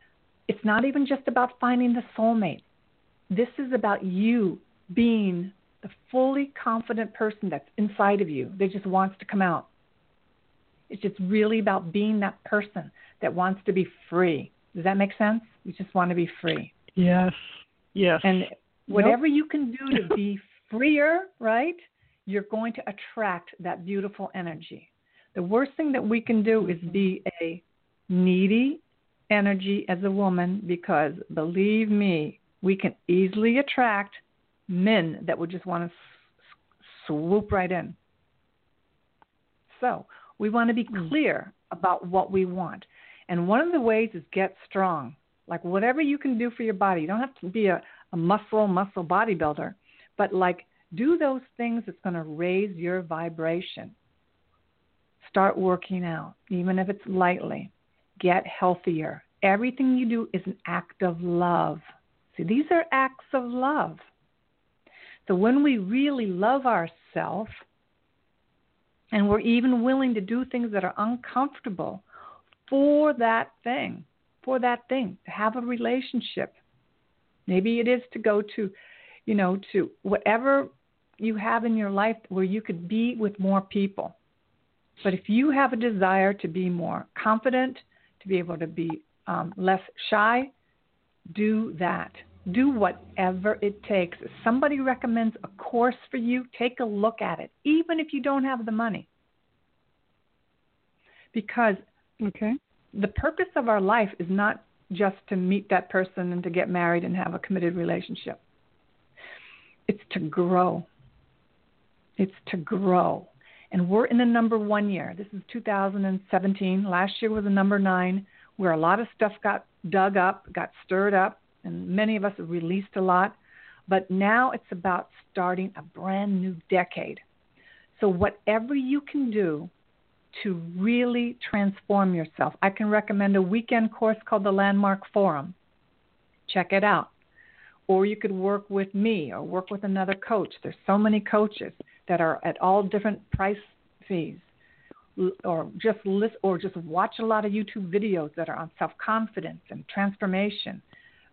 it's not even just about finding the soulmate. This is about you being the fully confident person that's inside of you that just wants to come out. It's just really about being that person that wants to be free. Does that make sense? You just want to be free. Yes. Yes. And whatever you can do to be freer, right? You're going to attract that beautiful energy. The worst thing that we can do is be a needy energy as a woman because believe me, we can easily attract men that would just want to swoop right in. so. We want to be Mm. clear about what we want. And one of the ways is get strong. Like whatever you can do for your body. You don't have to be a, a muscle, muscle bodybuilder, but like do those things that's going to raise your vibration. Start working out, even if it's lightly. Get healthier. Everything you do is an act of love. See, these are acts of love. So when we really love ourselves, and we're even willing to do things that are uncomfortable for that thing, for that thing, to have a relationship. Maybe it is to go to, you know, to whatever you have in your life where you could be with more people. But if you have a desire to be more confident, to be able to be um, less shy, do that. Do whatever it takes. If somebody recommends a course for you, take a look at it, even if you don't have the money. Because Okay. the purpose of our life is not just to meet that person and to get married and have a committed relationship. It's to grow. It's to grow. And we're in the number one year. This is 2017. Last year was a number nine, where a lot of stuff got dug up, got stirred up, and many of us have released a lot. But now it's about starting a brand new decade. So, whatever you can do to really transform yourself, I can recommend a weekend course called the Landmark Forum. Check it out. Or you could work with me or work with another coach. There's so many coaches that are at all different price fees. Or just list, or just watch a lot of YouTube videos that are on self-confidence and transformation.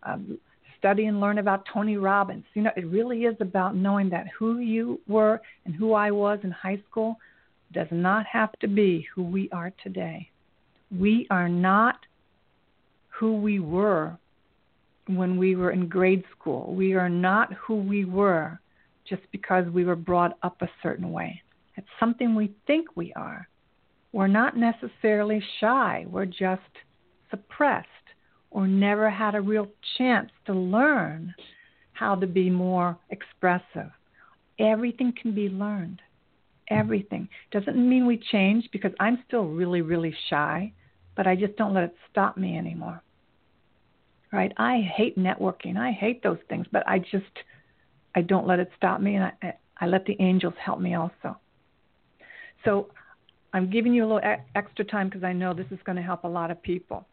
Um, study and learn about Tony Robbins. You know, it really is about knowing that who you were and who I was in high school does not have to be who we are today. We are not who we were when we were in grade school. We are not who we were just because we were brought up a certain way. It's something we think we are. We're not necessarily shy, we're just suppressed or never had a real chance to learn how to be more expressive. Everything can be learned. Everything. Doesn't mean we change because I'm still really, really shy, but I just don't let it stop me anymore. Right? I hate networking. I hate those things, but I just I don't let it stop me and I I let the angels help me also. So I'm giving you a little extra time because I know this is going to help a lot of people.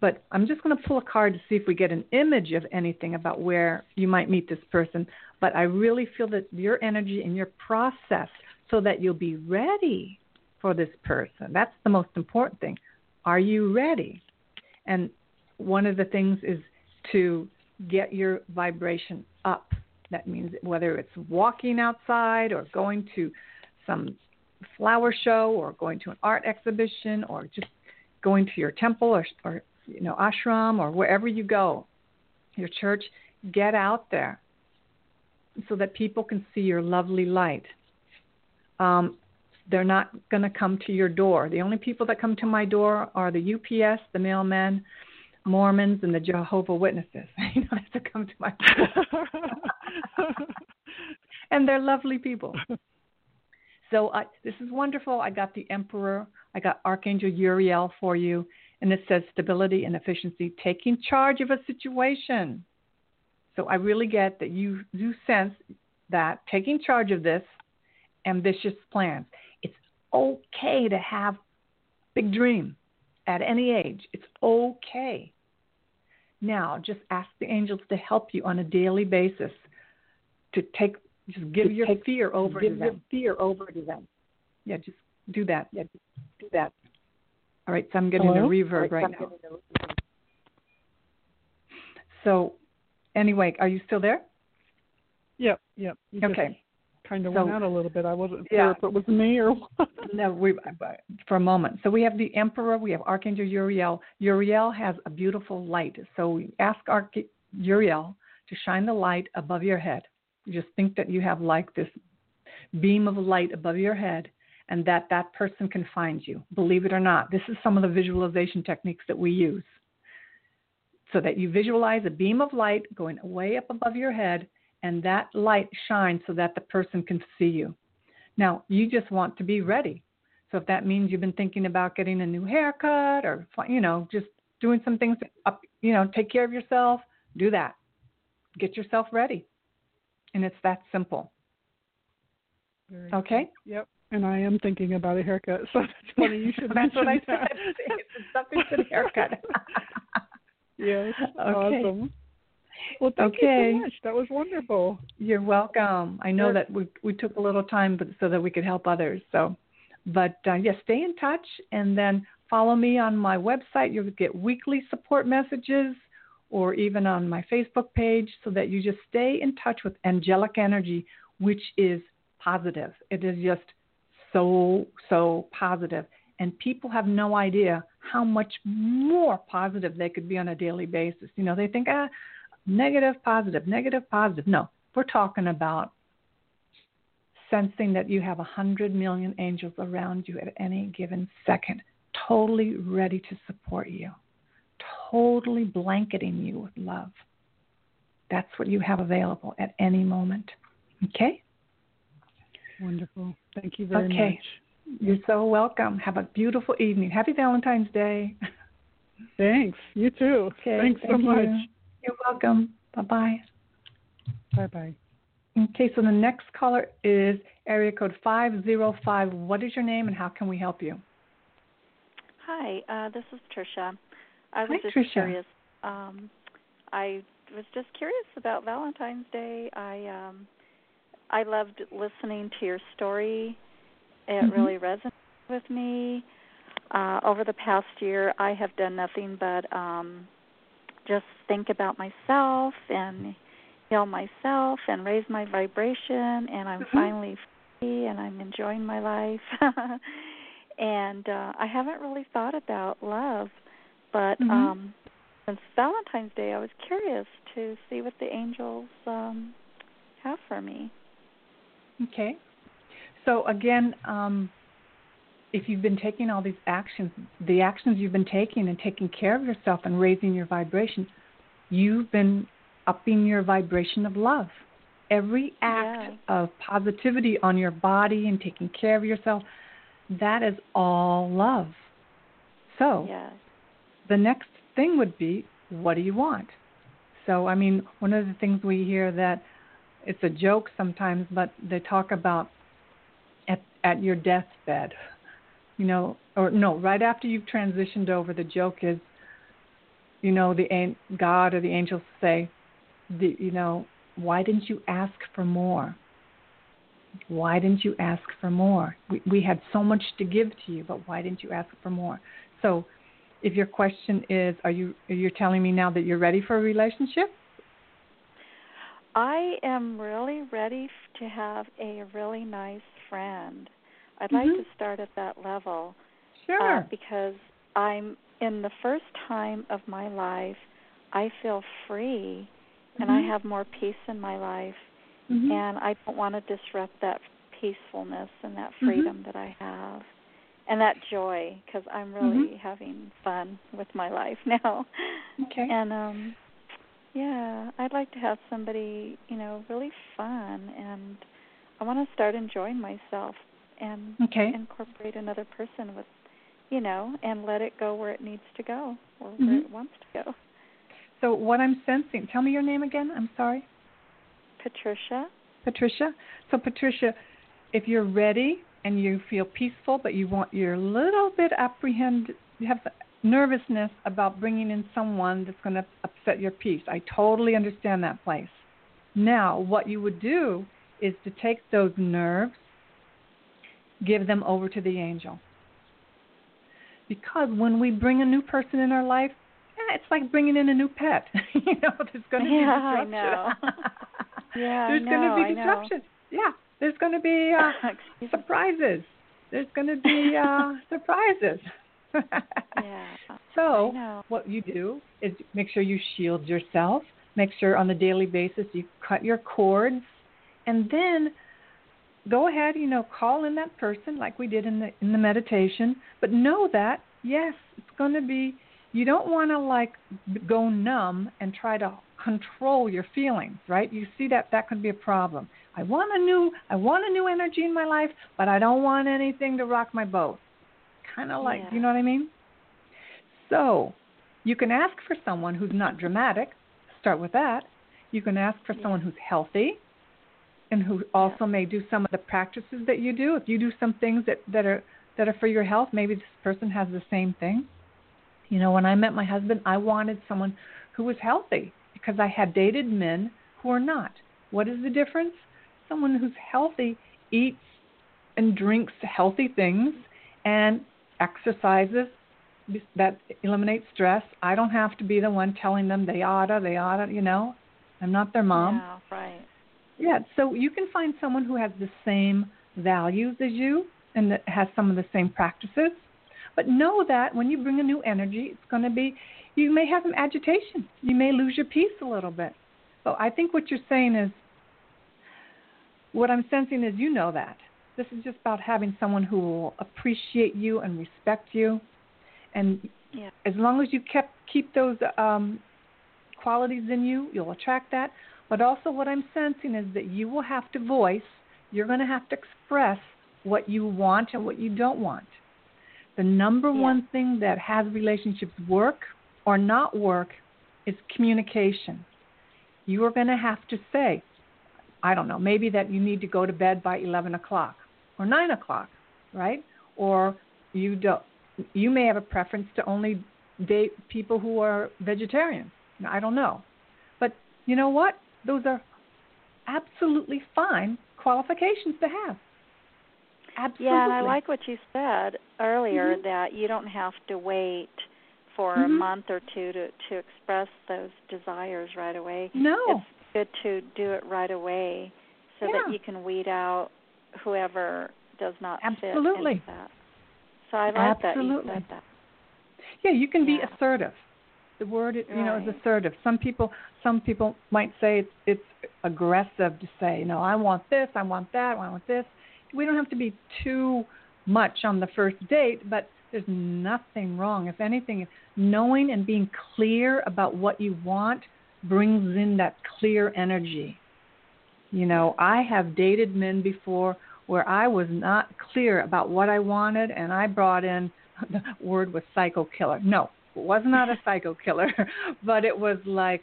But I'm just going to pull a card to see if we get an image of anything about where you might meet this person. But I really feel that your energy and your process so that you'll be ready for this person. That's the most important thing. Are you ready? And one of the things is to get your vibration up. That means whether it's walking outside or going to some flower show or going to an art exhibition or just going to your temple or, or you know ashram or wherever you go, your church, get out there so that people can see your lovely light. Um, they're not going to come to your door. The only people that come to my door are the UPS, the mailmen, Mormons, and the Jehovah Witnesses. you don't have to come to my door. and they're lovely people. So I, this is wonderful. I got the Emperor. I got Archangel Uriel for you, and it says stability and efficiency, taking charge of a situation. So I really get that you you sense that taking charge of this ambitious plans. It's okay to have big dream at any age. It's okay. Now, just ask the angels to help you on a daily basis to take just give your take- fear over Give to your them. fear over to them. Yeah, just do that. Yeah, just do that. All right, so I'm getting Hello? a reverb right now. So, anyway, are you still there? Yep, yep. You Okay. kind of So- went out a little bit. I wasn't Yeah. sure if it was me or what. No, we for a moment. So we have the Emperor, we have Archangel Uriel. Uriel has a beautiful light. So ask Arch- Uriel to shine the light above your head. You just think that you have like this beam of light above your head and that that person can find you. Believe it or not, this is some of the visualization techniques that we use. So that you visualize a beam of light going way up above your head and that light shines so that the person can see you. Now, you just want to be ready. So if that means you've been thinking about getting a new haircut or you know just doing some things up, you know, take care of yourself, do that. Get yourself ready. And it's that simple. Very okay? Cool. Yep. And I am thinking about a haircut, so that's funny you should That's what I that. said. It's something to the haircut. yes. Okay. Awesome. Well, thank okay. you so much. That was wonderful. You're welcome. I know Sure. that we we took a little time, but so that we could help others. So, but uh, yes, stay in touch and then follow me on my website. You'll get weekly support messages, or even on my Facebook page, so that you just stay in touch with angelic energy, which is positive. It is just so so positive. and people have no idea how much more positive they could be on a daily basis. You know, they think ah negative, positive, negative, positive. No, we're talking about sensing that you have a hundred million angels around you at any given second, totally ready to support you, totally blanketing you with love. That's what you have available at any moment. Okay? Wonderful. Thank you very Okay. much. You're so welcome. Have a beautiful evening. Happy Valentine's Day. Thanks. You too. Okay, Thanks so thank you. much. You're welcome. Bye bye. Bye bye. Okay, so the next caller is area code 505. What is your name and how can we help you? Hi, uh, this is Tricia. I was Hi, just Tricia. curious. Um, I was just curious about Valentine's Day. I um, I loved listening to your story. It Mhm. really resonated with me. Uh, over the past year, I have done nothing but um, just think about myself and heal myself and raise my vibration. And I'm Mhm. finally free and I'm enjoying my life. and uh, I haven't really thought about love, but Mhm. um, since Valentine's Day, I was curious to see what the angels um, have for me. Okay. So again, um, if you've been taking all these actions, the actions you've been taking and taking care of yourself and raising your vibration, you've been upping your vibration of love. Every act Yeah. of positivity on your body and taking care of yourself, that is all love. So Yes. The next thing would be what do you want? So i mean one of the things we hear that it's a joke sometimes but they talk about at at your deathbed you know or no right after you've transitioned over the joke is you know the god or the angels say the you know why didn't you ask for more? Why didn't you ask for more? We we had so much to give to you but why didn't you ask for more? So if your question is are you you're telling me now that you're ready for a relationship I am really ready to have a really nice friend. I'd like Mhm. to start at that level sure uh, because I'm in the first time of my life. I feel free, and I Mhm. have more peace in my life, Mhm. and I don't want to disrupt that peacefulness and that Mhm. freedom that I have, and that joy because I'm really having fun with my life now. okay And um yeah, I'd like to have somebody, you know, really fun and I want to start enjoying myself and okay incorporate another person with you know, and let it go where it needs to go or where it wants to go. so what i'm sensing tell me your name again i'm sorry Patricia? patricia so patricia if you're ready and you feel peaceful but you want you're a little bit apprehend you have nervousness about bringing in someone that's going to upset your peace. I totally understand that place. Now what you would do is to take those nerves give them over to the angel. Because when we bring a new person in our life eh, it's like bringing in a new pet. You know there's going to be Yeah, I know. Yeah, there's going to be disruption. Yeah there's going to be uh, surprises. There's going to be uh, surprises. Yeah. so what you do is make sure you shield yourself make sure on a daily basis you cut your cords and then go ahead you know call in that person like we did in the in the meditation but know that yes it's going to be you don't want to like go numb and try to control your feelings right? You see that that could be a problem I want a new I want a new energy in my life, but I don't want anything to rock my boat. Kind of like, Yeah. you know what I mean? So, you can ask for someone who's not dramatic. Start with that. You can ask for Yeah. someone who's healthy and who also may do some of the practices that you do. If you do some things that, that are that are for your health, maybe this person has the same thing. You know, when I met my husband, I wanted someone who was healthy because I had dated men who are not. What is the difference? Someone who's healthy eats and drinks healthy things and exercises that eliminates stress. I don't have to be the one telling them they oughta, they oughta, you know. I'm not their mom. Yeah, right. Yeah, so you can find someone who has the same values as you and that has some of the same practices. But know that when you bring a new energy, it's going to be, you may have some agitation. You may lose your peace a little bit. So I think what you're saying is, what I'm sensing is you know that. This is just about having someone who will appreciate you and respect you. And Yeah. as long as you kept keep those um, qualities in you, you'll attract that. But also, what I'm sensing is that you will have to voice, you're going to have to express what you want and what you don't want. The number Yeah. one thing that has relationships work or not work is communication. You are going to have to say, I don't know, maybe that you need to go to bed by 11 o'clock or 9 o'clock, right? Or you don't. You may have a preference to only date people who are vegetarian. I don't know. But you know what? Those are absolutely fine qualifications to have. Absolutely. Yeah, and I like what you said earlier Mhm. that you don't have to wait for a Mhm. month or two to to express those desires right away. No. It's good to do it right away so Yeah. that you can weed out whoever does not Absolutely. fit into that. So I like that you Absolutely. said that. Yeah, you can be assertive. The word, you know, is assertive. Some people, some people might say it's, it's aggressive to say, you know, I want this, I want that, I want this. We don't have to be too much on the first date, but there's nothing wrong. If anything, knowing and being clear about what you want brings in that clear energy. You know, I have dated men before where I was not clear about what I wanted, and I brought in the word was psycho killer. No, it was not a psycho killer, but it was like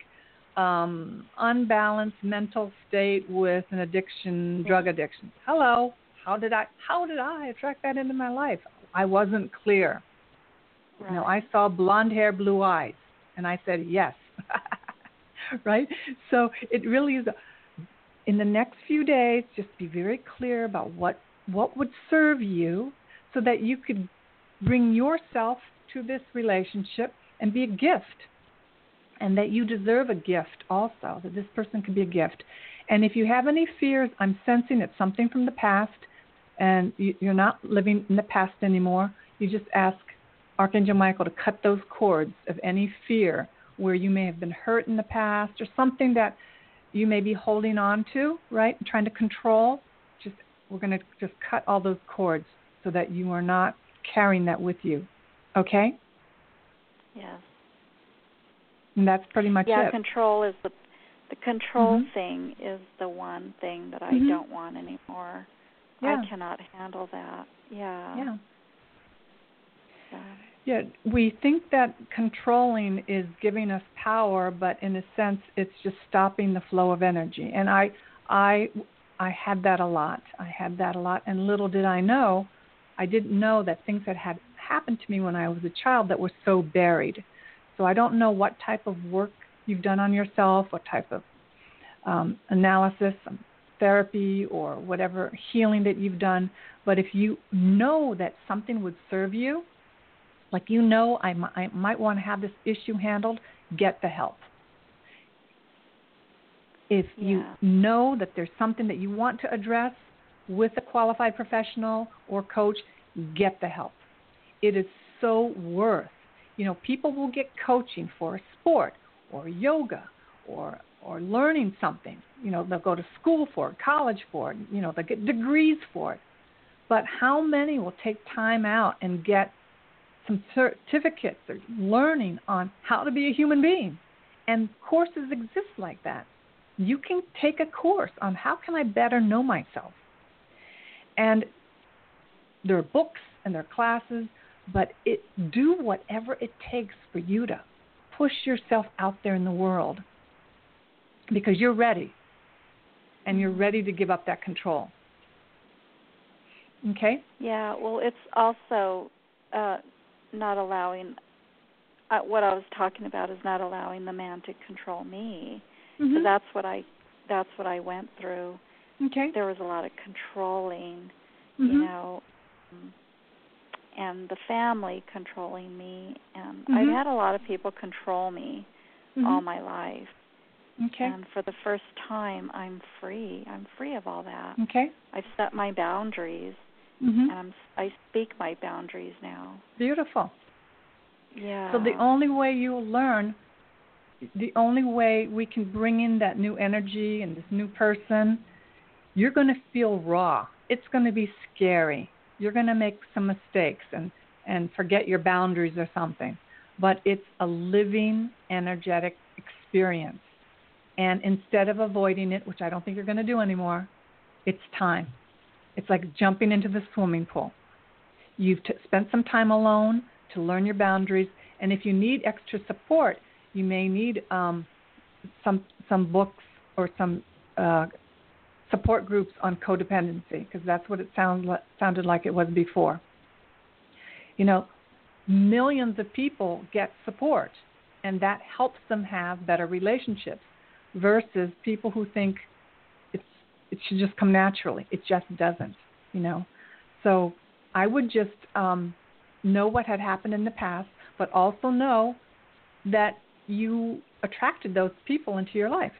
um unbalanced mental state with an addiction, drug addiction. Hello, how did I how did I attract that into my life? I wasn't clear. Right. You know, I saw blonde hair, blue eyes, and I said yes. right? So it really is. A, in the next few days, just be very clear about what what would serve you, so that you could bring yourself to this relationship and be a gift, and that you deserve a gift also. That this person could be a gift. And if you have any fears, I'm sensing it's something from the past, and you, you're not living in the past anymore. You just ask Archangel Michael to cut those cords of any fear where you may have been hurt in the past or something that you may be holding on to, right? And trying to control. Just we're going to just cut all those cords so that you are not carrying that with you. Okay? Yes. And that's pretty much yeah, it. Yeah, control is the the control Mhm. thing is the one thing that I Mhm. don't want anymore. Yeah. I cannot handle that. Yeah. yeah. Yeah. Yeah, we think that controlling is giving us power, but in a sense, it's just stopping the flow of energy. And I, I, I had that a lot. I had that a lot, and little did I know, I didn't know that things that had happened to me when I was a child that were so buried. So I don't know what type of work you've done on yourself, what type of um, analysis, um, therapy, or whatever healing that you've done. But if you know that something would serve you, like you know I, might want to have this issue handled, get the help. If you know that there's something that you want to address with a qualified professional or coach, get the help. It is so worth. You know, people will get coaching for a sport or yoga or or learning something. You know, they'll go to school for it, college for it, you know, they'll get degrees for it. But how many will take time out and get some certificates or learning on how to be a human being? And courses exist like that. you can take a course on how can I better know myself. And there are books and there are classes, but it do whatever it takes for you to push yourself out there in the world because you're ready and you're ready to give up that control. Okay? Yeah, well, it's also uh, not allowing uh, what I was talking about is not allowing the man to control me. Mm-hmm. So that's what I that's what I went through. Okay. There was a lot of controlling, mm-hmm. you know, and the family controlling me and mm-hmm. I've had a lot of people control me mm-hmm. all my life. Okay. And for the first time I'm free. I'm free of all that. Okay. I've set my boundaries mm-hmm. and I'm I speak my boundaries now. Beautiful. Yeah. So the only way you'll learn, the only way we can bring in that new energy and this new person, you're going to feel raw. It's going to be scary. You're going to make some mistakes and and forget your boundaries or something. But it's a living, energetic experience. And instead of avoiding it, which I don't think you're going to do anymore, it's time. It's like jumping into the swimming pool. You've t- spent some time alone to learn your boundaries. And if you need extra support, you may need um, some some books or some uh, support groups on codependency because that's what it sound, sounded like it was before. You know, millions of people get support, and that helps them have better relationships versus people who think it should just come naturally. It just doesn't. You know, so I would just um, know what had happened in the past, but also know that you attracted those people into your life.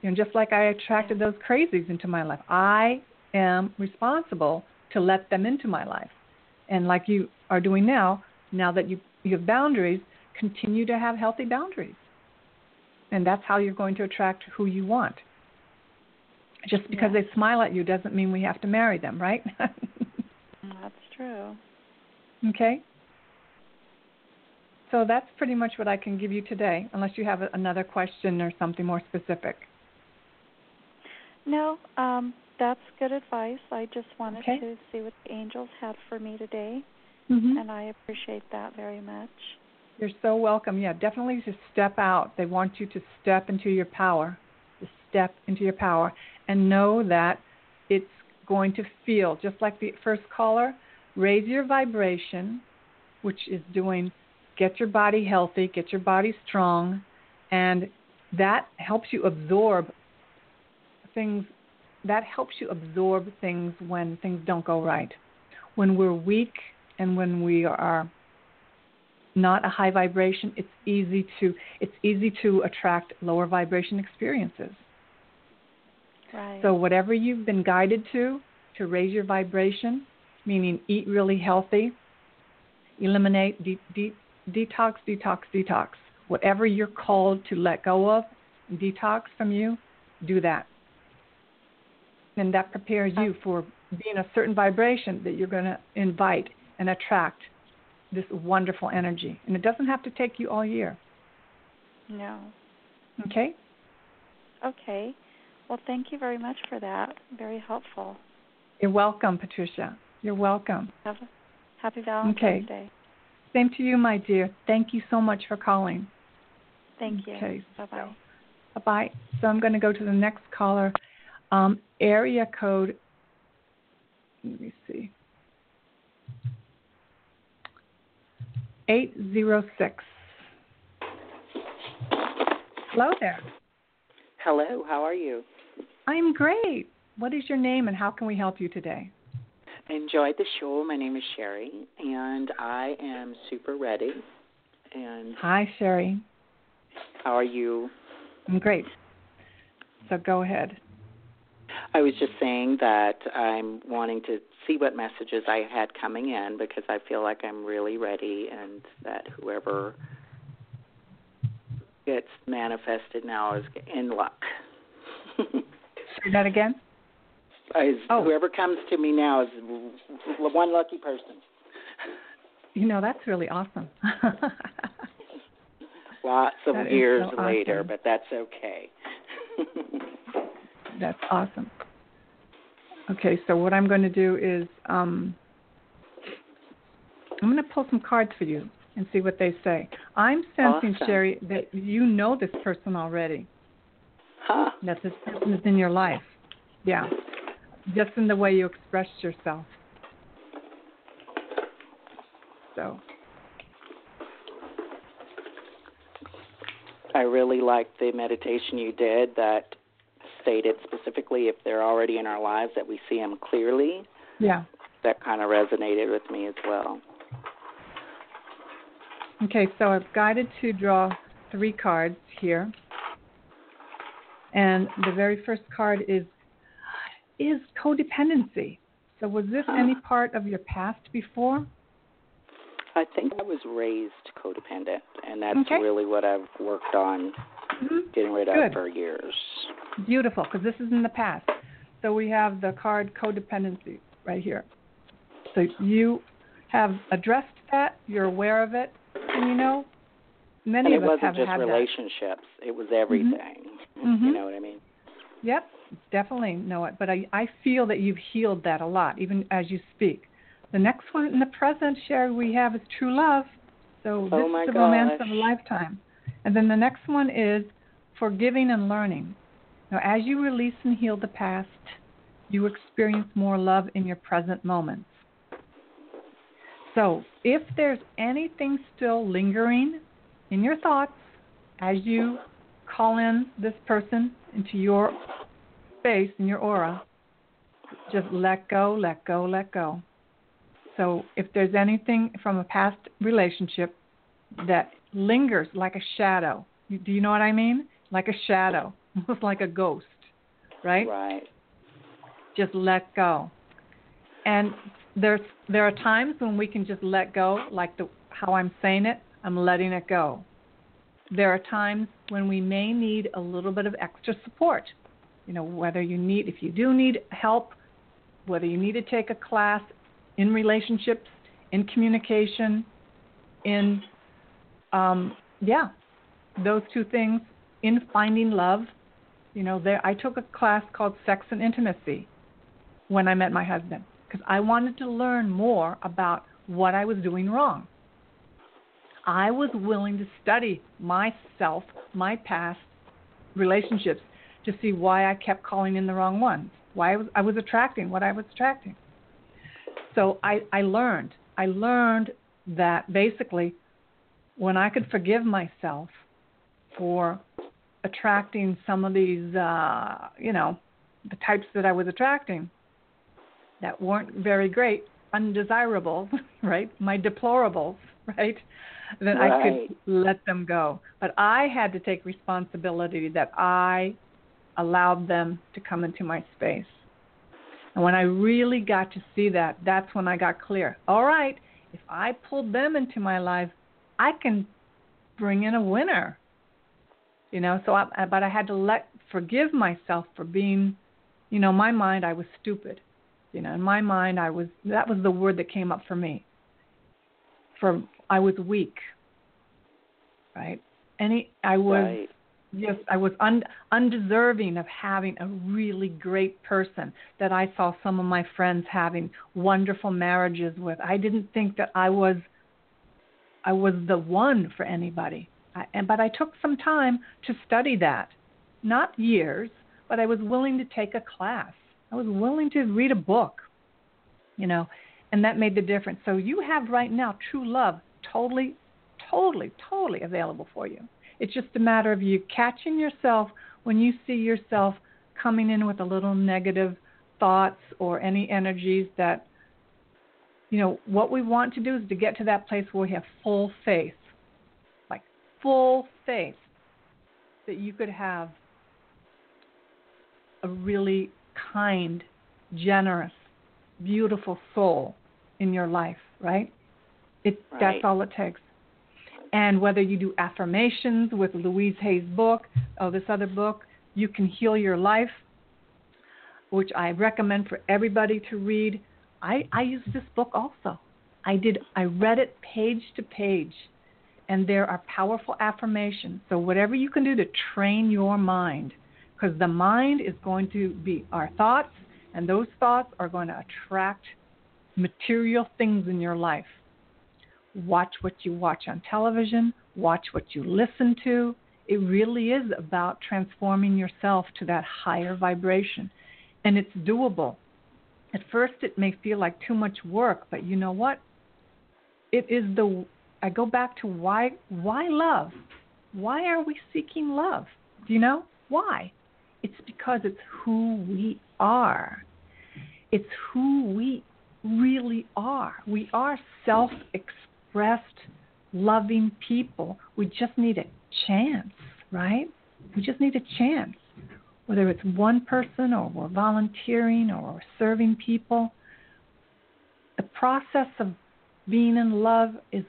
You know, just like I attracted those crazies into my life. I am responsible to let them into my life. And like you are doing now, now that you, you have boundaries, continue to have healthy boundaries. And that's how you're going to attract who you want. Just because yes. they smile at you doesn't mean we have to marry them, right? that's true. Okay. So that's pretty much what I can give you today, unless you have another question or something more specific. No, um, that's good advice. I just wanted okay. to see what the angels had for me today, mm-hmm. and I appreciate that very much. You're so welcome. Yeah, definitely to step out. They want you to step into your power, to step into your power, and know that it's going to feel just like the first caller. Raise your vibration, which is doing get your body healthy, get your body strong, and that helps you absorb things that helps you absorb things when things don't go right. When we're weak and when we are not a high vibration, it's easy to it's easy to attract lower vibration experiences. Right. So whatever you've been guided to to raise your vibration, meaning eat really healthy, eliminate de- de- detox, detox, detox. Whatever you're called to let go of, detox from you, do that and that prepares you for being a certain vibration that you're going to invite and attract this wonderful energy. And it doesn't have to take you all year. No. Okay? Okay. Well, thank you very much for that. Very helpful. You're welcome, Patricia. You're welcome. Have a happy Valentine's okay. Day. Same to you, my dear. Thank you so much for calling. Thank you. Okay. Bye bye. So, bye bye. So I'm going to go to the next caller. Um, area code, let me see, 806. Hello there. Hello, how are you? I'm great. What is your name and how can we help you today? I Enjoyed the show. My name is Sherry, and I am super ready. And hi, Sherry. How are you? I'm great. So go ahead. I was just saying that I'm wanting to see what messages I had coming in because I feel like I'm really ready and that whoever gets manifested now is in luck. Say that again? Is, oh. Whoever comes to me now is one lucky person. You know, that's really awesome. Lots of that years so later, awesome. but that's okay. That's awesome. Okay, so what I'm going to do is um, I'm going to pull some cards for you and see what they say. I'm sensing, Awesome. Sherry, that you know this person already. Huh. That this person is in your life. Yeah. Just in the way you expressed yourself. So, I really liked the meditation you did that stated specifically if they're already in our lives that we see them clearly. yeah. That kind of resonated with me as well. Okay, so I've guided to draw three cards here. And the very first card is is codependency. So was this any part of your past before? I think I was raised codependent, and that's Okay. really what I've worked on Mhm. getting rid of for years. Beautiful, because this is in the past. So we have the card codependency right here. So you have addressed that, you're aware of it, and you know, many and of us wasn't have just had relationships; it was everything. Mhm. You know what I mean? Yep, definitely know it. But I, I feel that you've healed that a lot, even as you speak. The next one in the present, Sherry, we have is true love. So this Oh, my is the romance of a lifetime. And then the next one is forgiving and learning. Now, as you release and heal the past, you experience more love in your present moments. So, if there's anything still lingering in your thoughts as you call in this person into your space, and your aura, just let go, let go, let go. So, if there's anything from a past relationship that lingers like a shadow, do you know what I mean? Like a shadow, almost like a ghost, right? Right. just let go. And there's there are times when we can just let go, like the how I'm saying it, I'm letting it go. There are times when we may need a little bit of extra support. You know, whether you need if you do need help, whether you need to take a class in relationships, in communication, in um yeah, those two things in finding love. You know, there I took a class called Sex and Intimacy when I met my husband because I wanted to learn more about what I was doing wrong. I was willing to study myself, my past relationships to see why I kept calling in the wrong ones, why I was, I was attracting what I was attracting. So I, I learned. I learned that basically when I could forgive myself for attracting some of these, uh, you know, the types that I was attracting that weren't very great, undesirable, right? My deplorables, right? Then I could let them go. But I had to take responsibility that I allowed them to come into my space. And when I really got to see that, that's when I got clear. All right, if I pulled them into my life, I can bring in a winner. You know, so I, but I had to let forgive myself for being, you know, my mind I was stupid. You know, in my mind I was that was the word that came up for me. For I was weak. Right? Any I was Right. Yes, I was un, undeserving of having a really great person that I saw some of my friends having wonderful marriages with. I didn't think that I was I was the one for anybody. I, and but I took some time to study that. Not years, but I was willing to take a class. I was willing to read a book. You know, and that made the difference. So you have right now true love totally totally totally available for you. It's just a matter of you catching yourself when you see yourself coming in with a little negative thoughts or any energies that, you know, what we want to do is to get to that place where we have full faith, like full faith that you could have a really kind, generous, beautiful soul in your life, right? It, That's all it takes. And whether you do affirmations with Louise Hay's book or this other book, You Can Heal Your Life, which I recommend for everybody to read. I, I use this book also. I did I read it page to page. And there are powerful affirmations. So whatever you can do to train your mind, because the mind is going to be our thoughts, and those thoughts are going to attract material things in your life. Watch what you watch on television, watch what you listen to. It really is about transforming yourself to that higher vibration. And it's doable. At first, it may feel like too much work, but you know what? It is the I go back to why why love? Why are we seeking love? Do you know? Why? It's because it's who we are. It's who we really are. We are self expressed, loving people. We just need a chance, right? We just need a chance. Whether it's one person or we're volunteering or we're serving people, the process of being in love is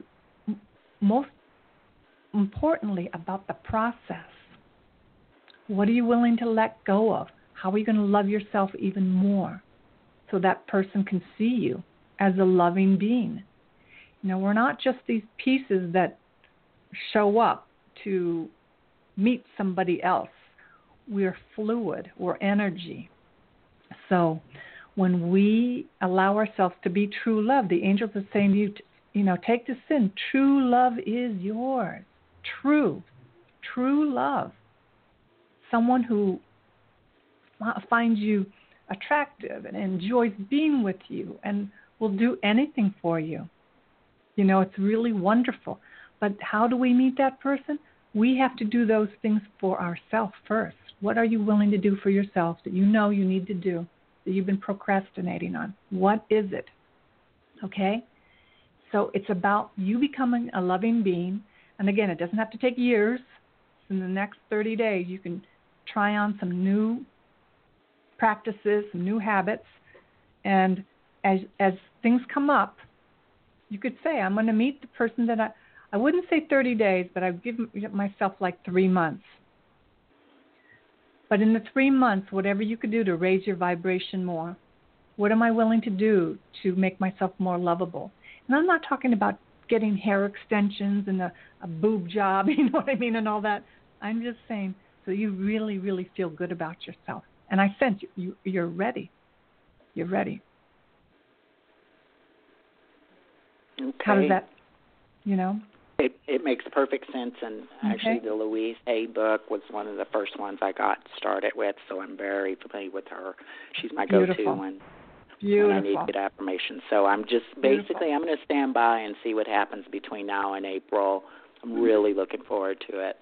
most importantly about the process. What are you willing to let go of? How are you going to love yourself even more so that person can see you as a loving being? You know, we're not just these pieces that show up to meet somebody else. We're fluid, we're energy. So when we allow ourselves to be true love, the angels are saying to you, you know, take this in. True love is yours. True. True love. Someone who finds you attractive and enjoys being with you and will do anything for you. You know, it's really wonderful. But how do we meet that person? We have to do those things for ourselves first. What are you willing to do for yourself that you know you need to do, that you've been procrastinating on? What is it? Okay? So it's about you becoming a loving being. And again, it doesn't have to take years. In the next 30 days, you can try on some new practices, new habits. And as, as things come up, you could say, I'm going to meet the person that I, I wouldn't say 30 days, but I'd give myself like three months. But in the three months, whatever you could do to raise your vibration more, what am I willing to do to make myself more lovable? And I'm not talking about getting hair extensions and a, a boob job, you know what I mean, and all that. I'm just saying so you really, really feel good about yourself. And I sense you, you you're ready. You're ready. Okay. How does that, you know? It it makes perfect sense, and actually, Okay. the Louise Hay book was one of the first ones I got started with, so I'm very familiar with her. She's my go-to one Beautiful. when I need good affirmation. So I'm just basically I'm going to stand by and see what happens between now and April. I'm mm-hmm. really looking forward to it.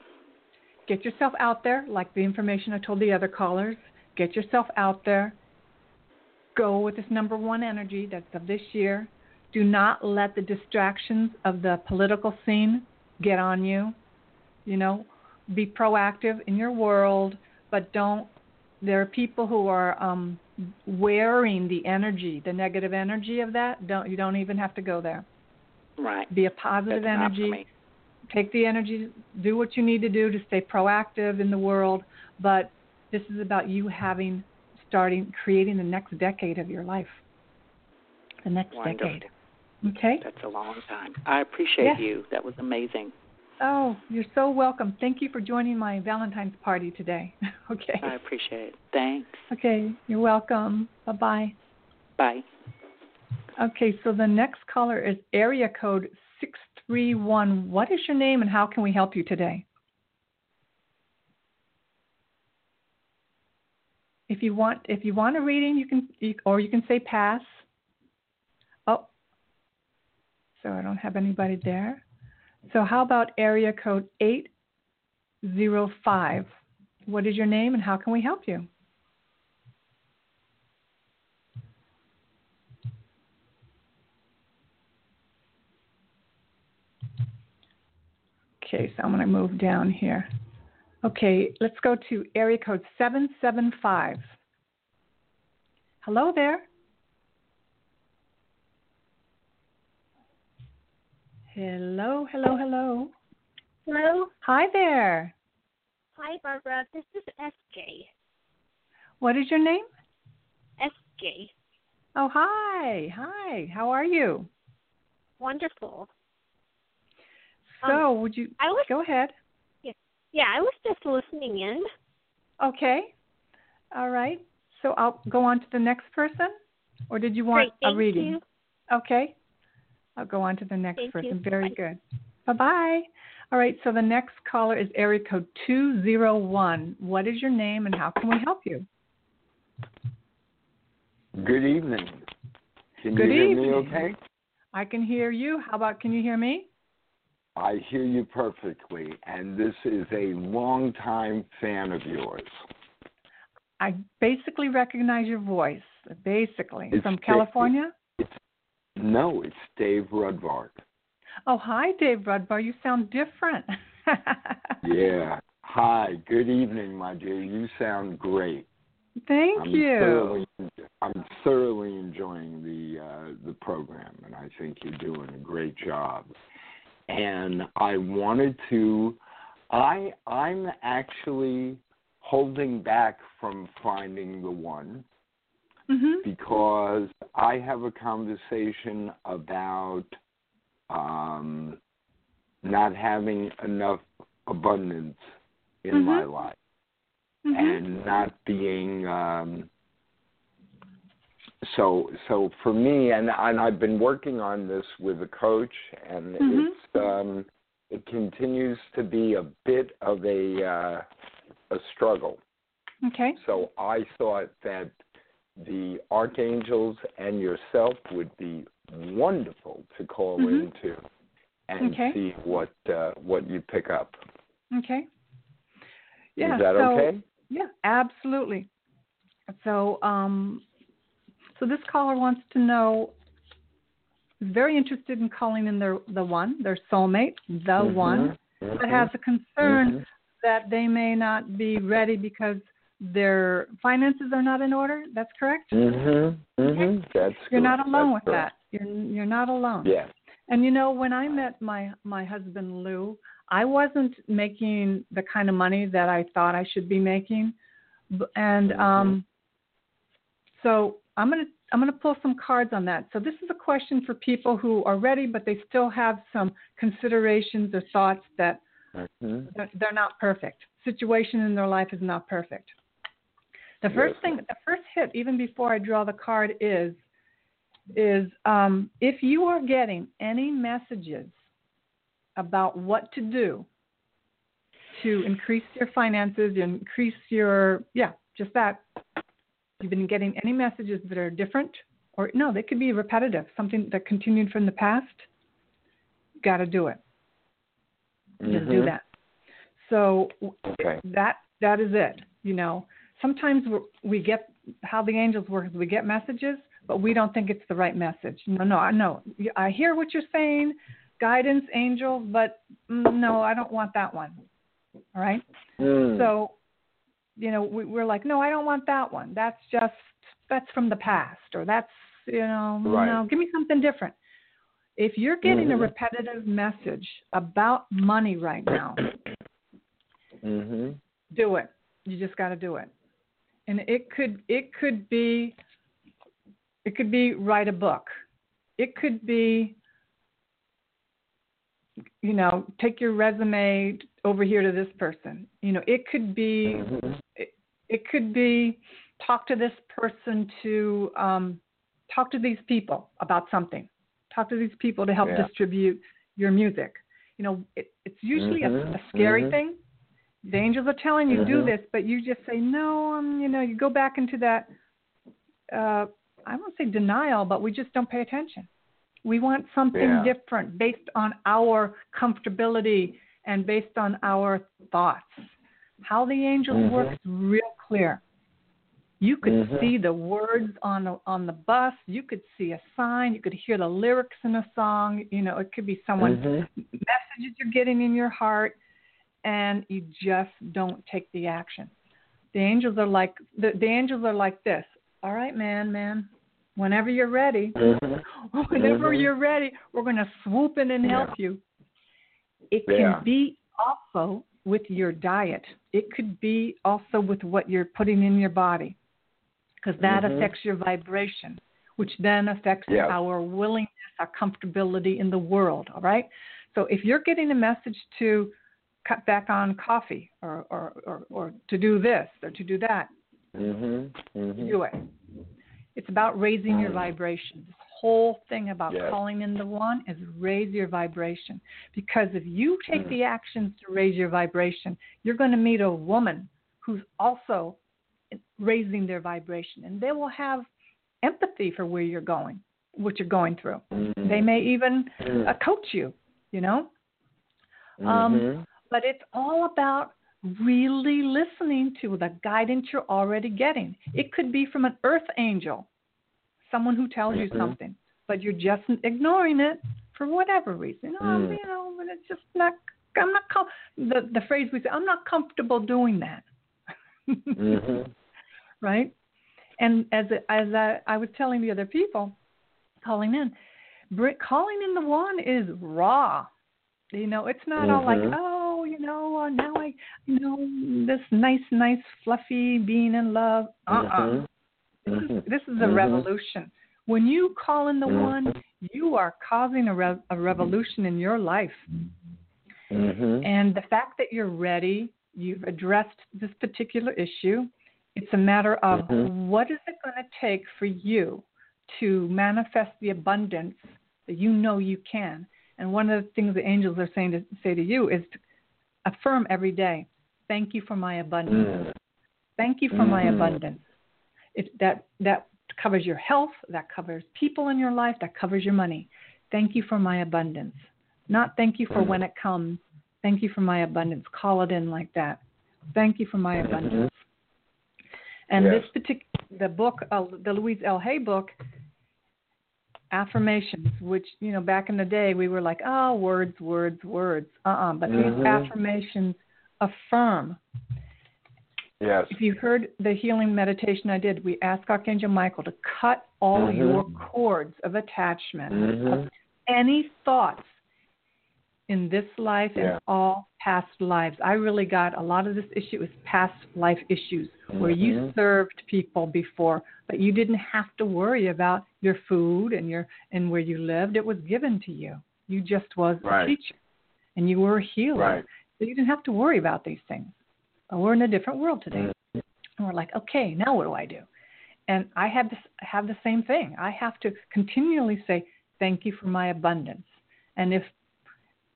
Get yourself out there, like the information I told the other callers. Get yourself out there. Go with this number one energy that's of this year. Do not let the distractions of the political scene get on you. You know, be proactive in your world, but don't. There are people who are um, wearing the energy, the negative energy of that. Don't you don't even have to go there. Right. Be a positive That's energy take the energy, do what you need to do to stay proactive in the world. But this is about you having, starting, creating the next decade of your life. The next Wonderful. decade. Okay? That's a long time. I appreciate Yes. you. That was amazing. Oh, you're so welcome. Thank you for joining my Valentine's party today. okay. I appreciate it. Thanks. Okay, you're welcome. Bye bye. Bye. Okay, so the next caller is area code 631. What is your name and how can we help you today? If you want if you want a reading, you can you, or you can say pass. Oh. So I don't have anybody there. So how about area code 805? What is your name and how can we help you? Okay, so I'm going to move down here. Okay, let's go to area code 775. Hello there. Hello, hello, hello. Hello. Hi there. Hi, Barbara. This is SJ. What is your name? SJ. Oh, hi. Hi. How are you? Wonderful. So, um, would you I was go ahead? Yeah, I was just listening in. Okay. All right. So I'll go on to the next person, or did you want Great, thank a reading? you. Okay. I'll go on to the next Thank person. you. Very Bye. good. Bye bye. All right. So the next caller is area code two zero one. What is your name and how can we help you? Good evening. Can Good you hear evening. me okay? I can hear you. How about can you hear me? I hear you perfectly, and this is a longtime fan of yours. I basically recognize your voice. Basically, It's from Dave- California. No, it's Dave Rudvart. Oh, hi, Dave Rudbar. You sound different. Yeah. Hi. Good evening, my dear. You sound great. Thank I'm you. Thoroughly, I'm thoroughly enjoying the uh, the program, and I think you're doing a great job. And I wanted to, I I'm actually holding back from finding the one hmm because I have a conversation about um, not having enough abundance in Mhm. my life hmm and not being um so so for me and and I've been working on this with a coach and Mhm. it's um it continues to be a bit of a uh a struggle. Okay. So I thought that the archangels and yourself would be wonderful to call Mhm. into and Okay. see what uh what you pick up. Okay. Yeah. Is that so, okay? Yeah, absolutely. So, um, so this caller wants to know. Very interested in calling in their the one, their soulmate, the Mhm. one, but Mhm. has a concern Mhm. that they may not be ready because their finances are not in order. That's correct. Mhm. Mhm. That's You're not alone That's with correct. that. You're you're not alone. Yeah. And you know, when I met my my husband Lou, I wasn't making the kind of money that I thought I should be making, and um, so I'm gonna I'm gonna pull some cards on that. So this is a question for people who are ready, but they still have some considerations or thoughts that Mhm. they're, they're not perfect. Situation in their life is not perfect. The first Yes. thing, the first hit, even before I draw the card, is is um, if you are getting any messages about what to do to increase your finances, increase your yeah, just that. You've been getting any messages that are different, or no, they could be repetitive, something that continued from the past. Got to do it. Just do Mhm. that. So Okay. that that is it. You know, sometimes we're, get how the angels work is we get messages, but we don't think it's the right message. No, no, I know. I hear what you're saying, guidance, angels, but mm, no, I don't want that one. All right. Mm. So, you know, we, we're like, no, I don't want that one. That's just that's from the past, or that's you know, Right. no, give me something different. If you're getting a Mhm. repetitive message about money right now, Mhm. do it. You just got to do it. And it could it could be it could be write a book. It could be you know, take your resume over here to this person. You know, it could be Mhm. it, it could be talk to this person to um, talk to these people about something. Talk to these people to help Yeah. distribute your music. You know, it, it's usually Mhm, a, a scary mhm. thing. The angels are telling you do Mhm. this, but you just say no. Um, you know, you go back into that. Uh, I won't say denial, but we just don't pay attention. We want something Yeah. different based on our comfortability and based on our thoughts. How the angels Mhm. work is real clear. You could Mhm. see the words on the, on the bus. You could see a sign. You could hear the lyrics in a song. You know, it could be someone's Mhm. messages you're getting in your heart, and you just don't take the action. The angels are like the, the angels are like this. All right, man, man. Whenever you're ready, Mhm. whenever Mhm. you're ready, we're going to swoop in and help you. It can Yeah. be also with your diet. It could be also with what you're putting in your body, because that Mhm. affects your vibration, which then affects our willingness, our comfortability in the world. All right. So if you're getting a message to cut back on coffee or, or, or, or to do this or to do that, Mhm. Mhm. Do it. It's about raising your vibration. Whole thing about Yes. calling in the one is raise your vibration. Because if you take Mm. the actions to raise your vibration, you're going to meet a woman who's also raising their vibration, and they will have empathy for where you're going, what you're going through. Mhm. They may even Mm. uh, coach you, you know. Um, Mhm. But it's all about really listening to the guidance you're already getting. It could be from an earth angel, someone who tells you Mhm. something, but you're just ignoring it for whatever reason. Oh, Mm. you know, but it's just not. I'm not. Com- the the phrase we say, I'm not comfortable doing that. Mhm. right? And as as I, I was telling the other people calling in, calling in the one is raw. You know, it's not all like, Mhm. oh, you know, uh, now I, you know, this nice, nice, fluffy being in love. Uh uh This is this is a Mhm. revolution. When you call in the Mhm. one, you are causing a, re- a revolution in your life. Mhm. And the fact that you're ready, you've addressed this particular issue. It's a matter of Mhm. what is it going to take for you to manifest the abundance that you know you can. And one of the things the angels are saying to say to you is to affirm every day, "Thank you for my abundance. Mm. Thank you for my Mhm. abundance." It, that that covers your health, that covers people in your life, that covers your money. Thank you for my abundance. Not thank you for Mhm. when it comes. Thank you for my abundance. Call it in like that. Thank you for my Mhm. abundance. And Yes. this particular the book, uh, the Louise L. Hay book, affirmations, which you know back in the day we were like, oh, words, words, words. Uh-uh. But Mhm. these affirmations affirm Yes. if you heard the healing meditation I did, we asked Archangel Michael to cut all Mhm. your cords of attachment, Mhm. of any thoughts in this life Yeah. and all past lives. I really got a lot of this issue is past life issues where you Mhm. served people before, but you didn't have to worry about your food and your and where you lived. It was given to you. You just was Right. a teacher, and you were a healer. Right. So you didn't have to worry about these things. But we're in a different world today. And we're like, okay, now what do I do? And I have this have the same thing. I have to continually say, Thank you for my abundance. And if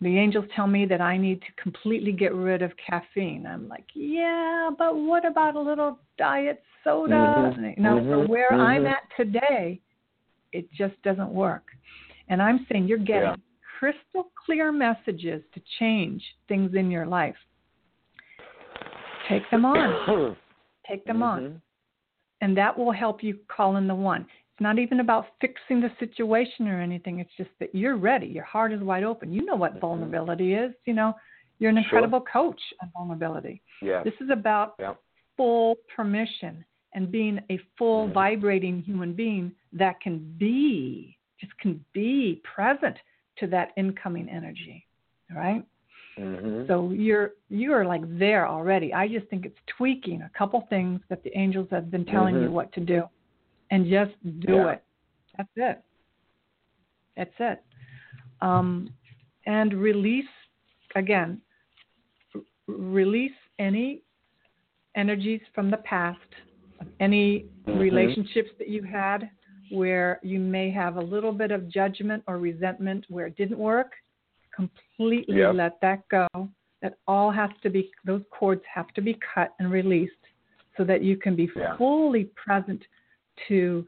the angels tell me that I need to completely get rid of caffeine, I'm like, Yeah, but what about a little diet soda? Mhm. You know, for Mhm. where I'm Mhm. at today, it just doesn't work. And I'm saying you're getting Yeah. crystal clear messages to change things in your life. Take them on. Take them on. Mhm. And that will help you call in the one. It's not even about fixing the situation or anything. It's just that you're ready. Your heart is wide open. You know what vulnerability is. You know, you're an Sure. incredible coach on vulnerability. Yes. This is about Yeah. full permission and being a full Mhm. vibrating human being that can be, just can be present to that incoming energy. All right? Mhm. So you're you're like there already. I just think it's tweaking a couple things that the angels have been telling you Mhm. what to do, and just do Yeah. it. That's it. That's it. Um, and release again. r- Release any energies from the past, any Mhm. relationships that you had where you may have a little bit of judgment or resentment where it didn't work completely Yep. let that go. That all has to be, those cords have to be cut and released so that you can be Yeah. fully present to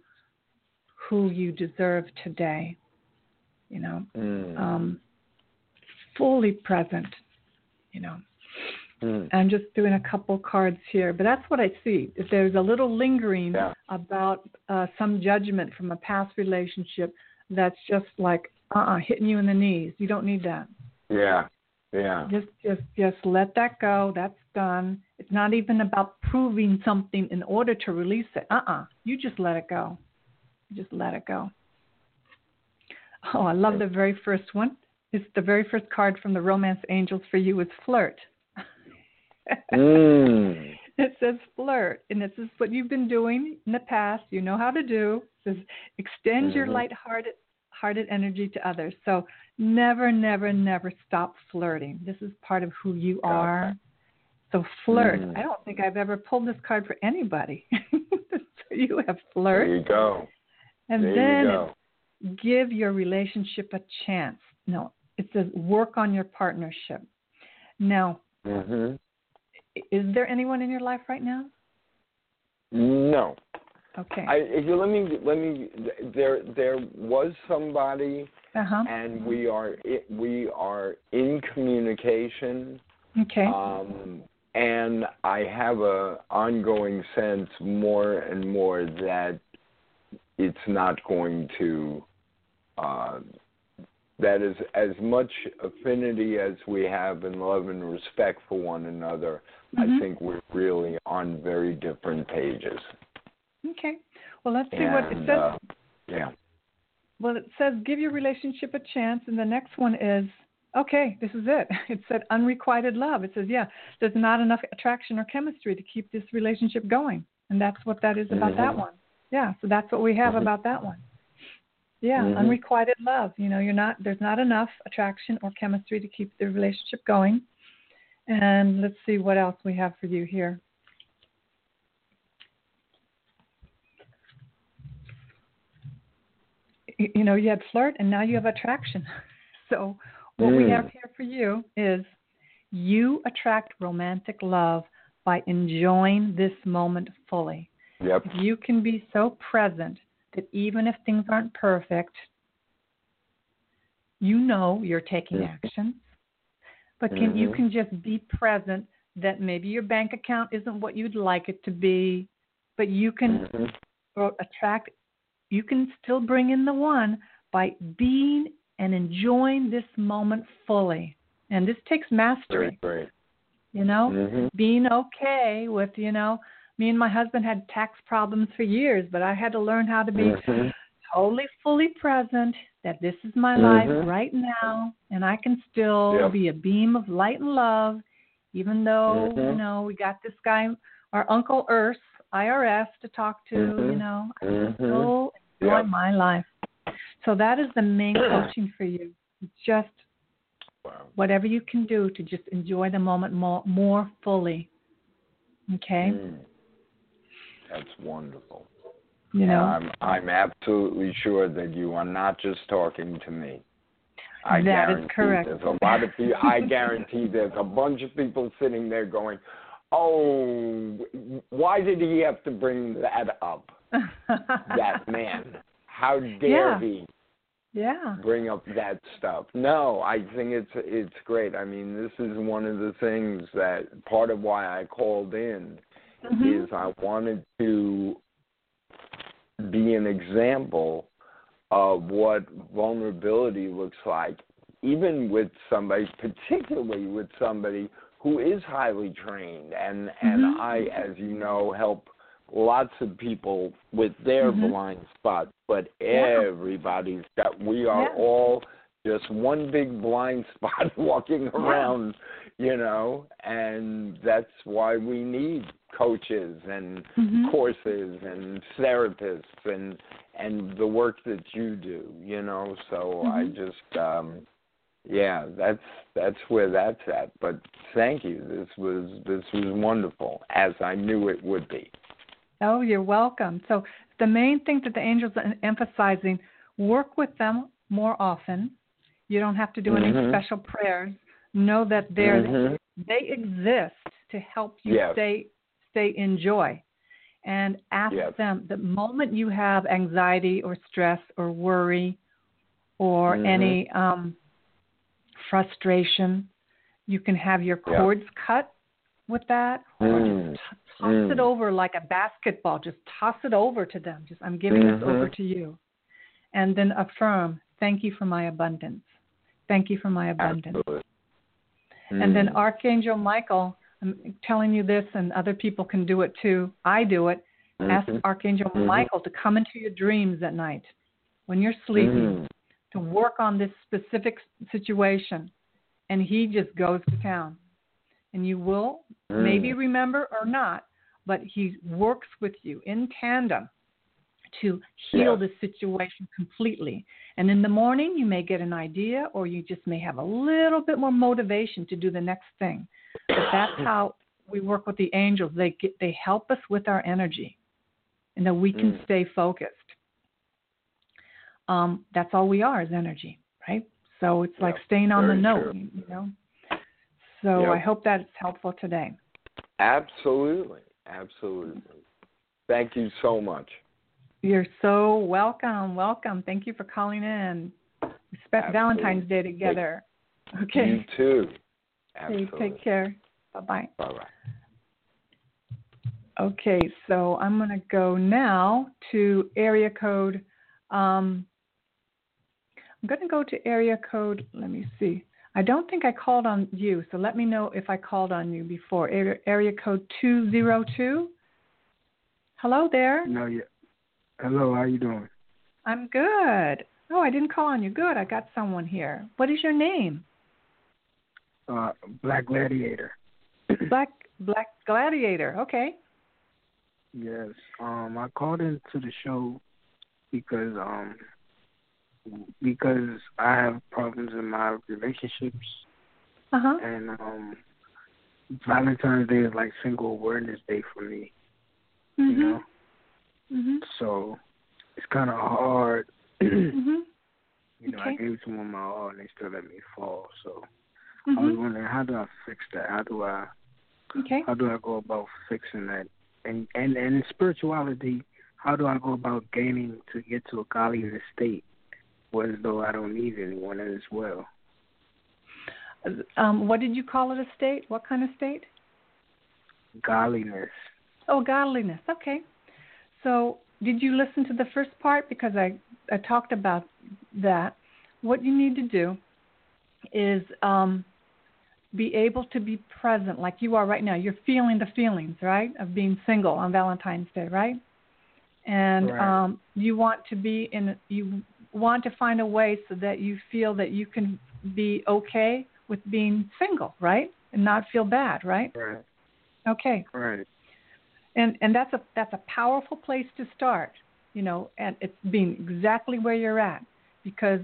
who you deserve today. You know, Mm. um, fully present, you know. Mm. I'm just doing a couple cards here, but that's what I see. If there's a little lingering Yeah. about uh, some judgment from a past relationship, that's just like uh-uh, hitting you in the knees. You don't need that. Yeah. Yeah. Just, just, just let that go. That's done. It's not even about proving something in order to release it. Uh-uh. You just let it go. You just let it go. Oh, I love the very first one. It's the very first card from the Romance Angels for you is flirt. Mm. It says flirt, and this is what you've been doing in the past. You know how to do. It says extend your Mhm. light-hearted hearted energy to others. So never, never, never stop flirting. This is part of who you Got are. So flirt. Mm. I don't think I've ever pulled this card for anybody. so you have There flirt. you go. And there then you go. give your relationship a chance. No, it says work on your partnership. Now, hmm is there anyone in your life right now? No. Okay. I, if you let me, let me. There, there was somebody, Uh huh. and we are, we are in communication. Okay. Um, and I have a ongoing sense more and more that it's not going to. Uh, that is as much affinity as we have in love and respect for one another. Mhm. I think we're really on very different pages. Okay. Well, let's see what it says. uh, yeah. Well, it says give your relationship a chance, and the next one is okay. This is it. It said unrequited love. It says yeah, there's not enough attraction or chemistry to keep this relationship going, and that's what that is about that Mhm. one. Yeah. So that's what we have Mhm. about that one. Yeah, Mhm. unrequited love. You know, you're not there's not enough attraction or chemistry to keep the relationship going. And let's see what else we have for you here. You know, you had flirt and now you have attraction. So what we Mm. have here for you is you attract romantic love by enjoying this moment fully. Yep. If you can be so present that even if things aren't perfect, you know you're taking Mhm. action. But can you Mhm. can just be present that maybe your bank account isn't what you'd like it to be, but you can Mhm. attract you can still bring in the one by being and enjoying this moment fully. And this takes mastery, Very great. you know? Mhm. being okay with, you know, me and my husband had tax problems for years, but I had to learn how to be Mhm. totally fully present that this is my life Mhm. right now and I can still be a beam of light and love even though, you Mhm. know, we got this guy our Uncle Earth, IRS to talk to, you Mhm. know, I Mhm. still enjoy my life. So that is the main coaching for you. Just Wow. whatever you can do to just enjoy the moment more more fully. Okay? Mm. That's wonderful. You know. I'm I'm absolutely sure that you are not just talking to me. I That is guarantee correct. There's a lot of people. I guarantee there's a bunch of people sitting there going, "Oh, why did he have to bring that up? That man, how dare Yeah. he yeah. bring up that stuff?" No, I think it's it's great. I mean, this is one of the things that part of why I called in Mhm. is I wanted to be an example of what vulnerability looks like, even with somebody, particularly with somebody who is highly trained. And and Mhm. I, as you know, help lots of people with their Mhm. blind spots. But Yeah. everybody's got. We are Yeah. all just one big blind spot walking around you know, and that's why we need coaches and Mhm. courses and therapists and and the work that you do, you know. So I Mhm. just um yeah, that's that's where that's at. But thank you. This was this was wonderful, as I knew it would be. Oh, you're welcome. So the main thing that the angels are emphasizing, work with them more often. You don't have to do any Mhm. special prayers. Know that they're Mhm. they exist to help you Yes. stay stay in joy. And ask Yes. them the moment you have anxiety or stress or worry or Mhm. any um, frustration, you can have your cords cut with that or Mm. just t- toss it Mm. over like a basketball. Just toss it over to them. Just I'm giving this Mhm. over to you. And then affirm, thank you for my abundance. Thank you for my abundance. Absolutely. And then Mm. Archangel Michael, I'm telling you this, and other people can do it too. I do it. Ask Mhm. Archangel Mhm. Michael to come into your dreams at night when you're sleeping Mm. To work on this specific situation, and he just goes to town. And you will Mm. maybe remember or not, but he works with you in tandem to heal Yeah. the situation completely. And in the morning, you may get an idea, or you just may have a little bit more motivation to do the next thing. But that's how we work with the angels. They get, they help us with our energy, and that we can Mm. stay focused. Um, that's all we are is energy, right? So it's like staying on the note, true. you know. So Yep. I hope that's helpful today. Absolutely. Absolutely. Thank you so much. You're so welcome. Welcome. Thank you for calling in. We spent Absolutely. Valentine's Day together. Okay. You too. Absolutely. take care. Bye bye. Bye bye. Okay, so I'm going to go now to area code. Um, I'm going to go to area code. Let me see. I don't think I called on you, so let me know if I called on you before. Area, area code 202. Hello there. No, yeah. Hello, how you doing? I'm good. Oh, I didn't call on you. Good. I got someone here. What is your name? Uh, Black Gladiator. Black Black Gladiator. Okay. Yes. Um, I called into the show because um because I have problems in my relationships Uh huh. and um Valentine's Day is like single awareness day for me, you know. Mhm. So it's kind of hard. you Mhm. know, I gave someone my all and they still let me fall. So I was wondering how do I fix that? How do I Okay. how do I go about fixing that? And and and in spirituality, how do I go about gaining to get to a godliness state, whereas though I don't need anyone as well? Um, what did you call it? A state? What kind of state? Godliness. Oh, godliness. Okay. So, did you listen to the first part? Because I I talked about that. What you need to do is um, be able to be present, like you are right now. You're feeling the feelings, right, of being single on Valentine's Day, right? And Right. um, you want to be in. You want to find a way so that you feel that you can be okay with being single, right, and not feel bad, right? Right. Okay Right. and and that's a that's a powerful place to start you know and it's being exactly where you're at because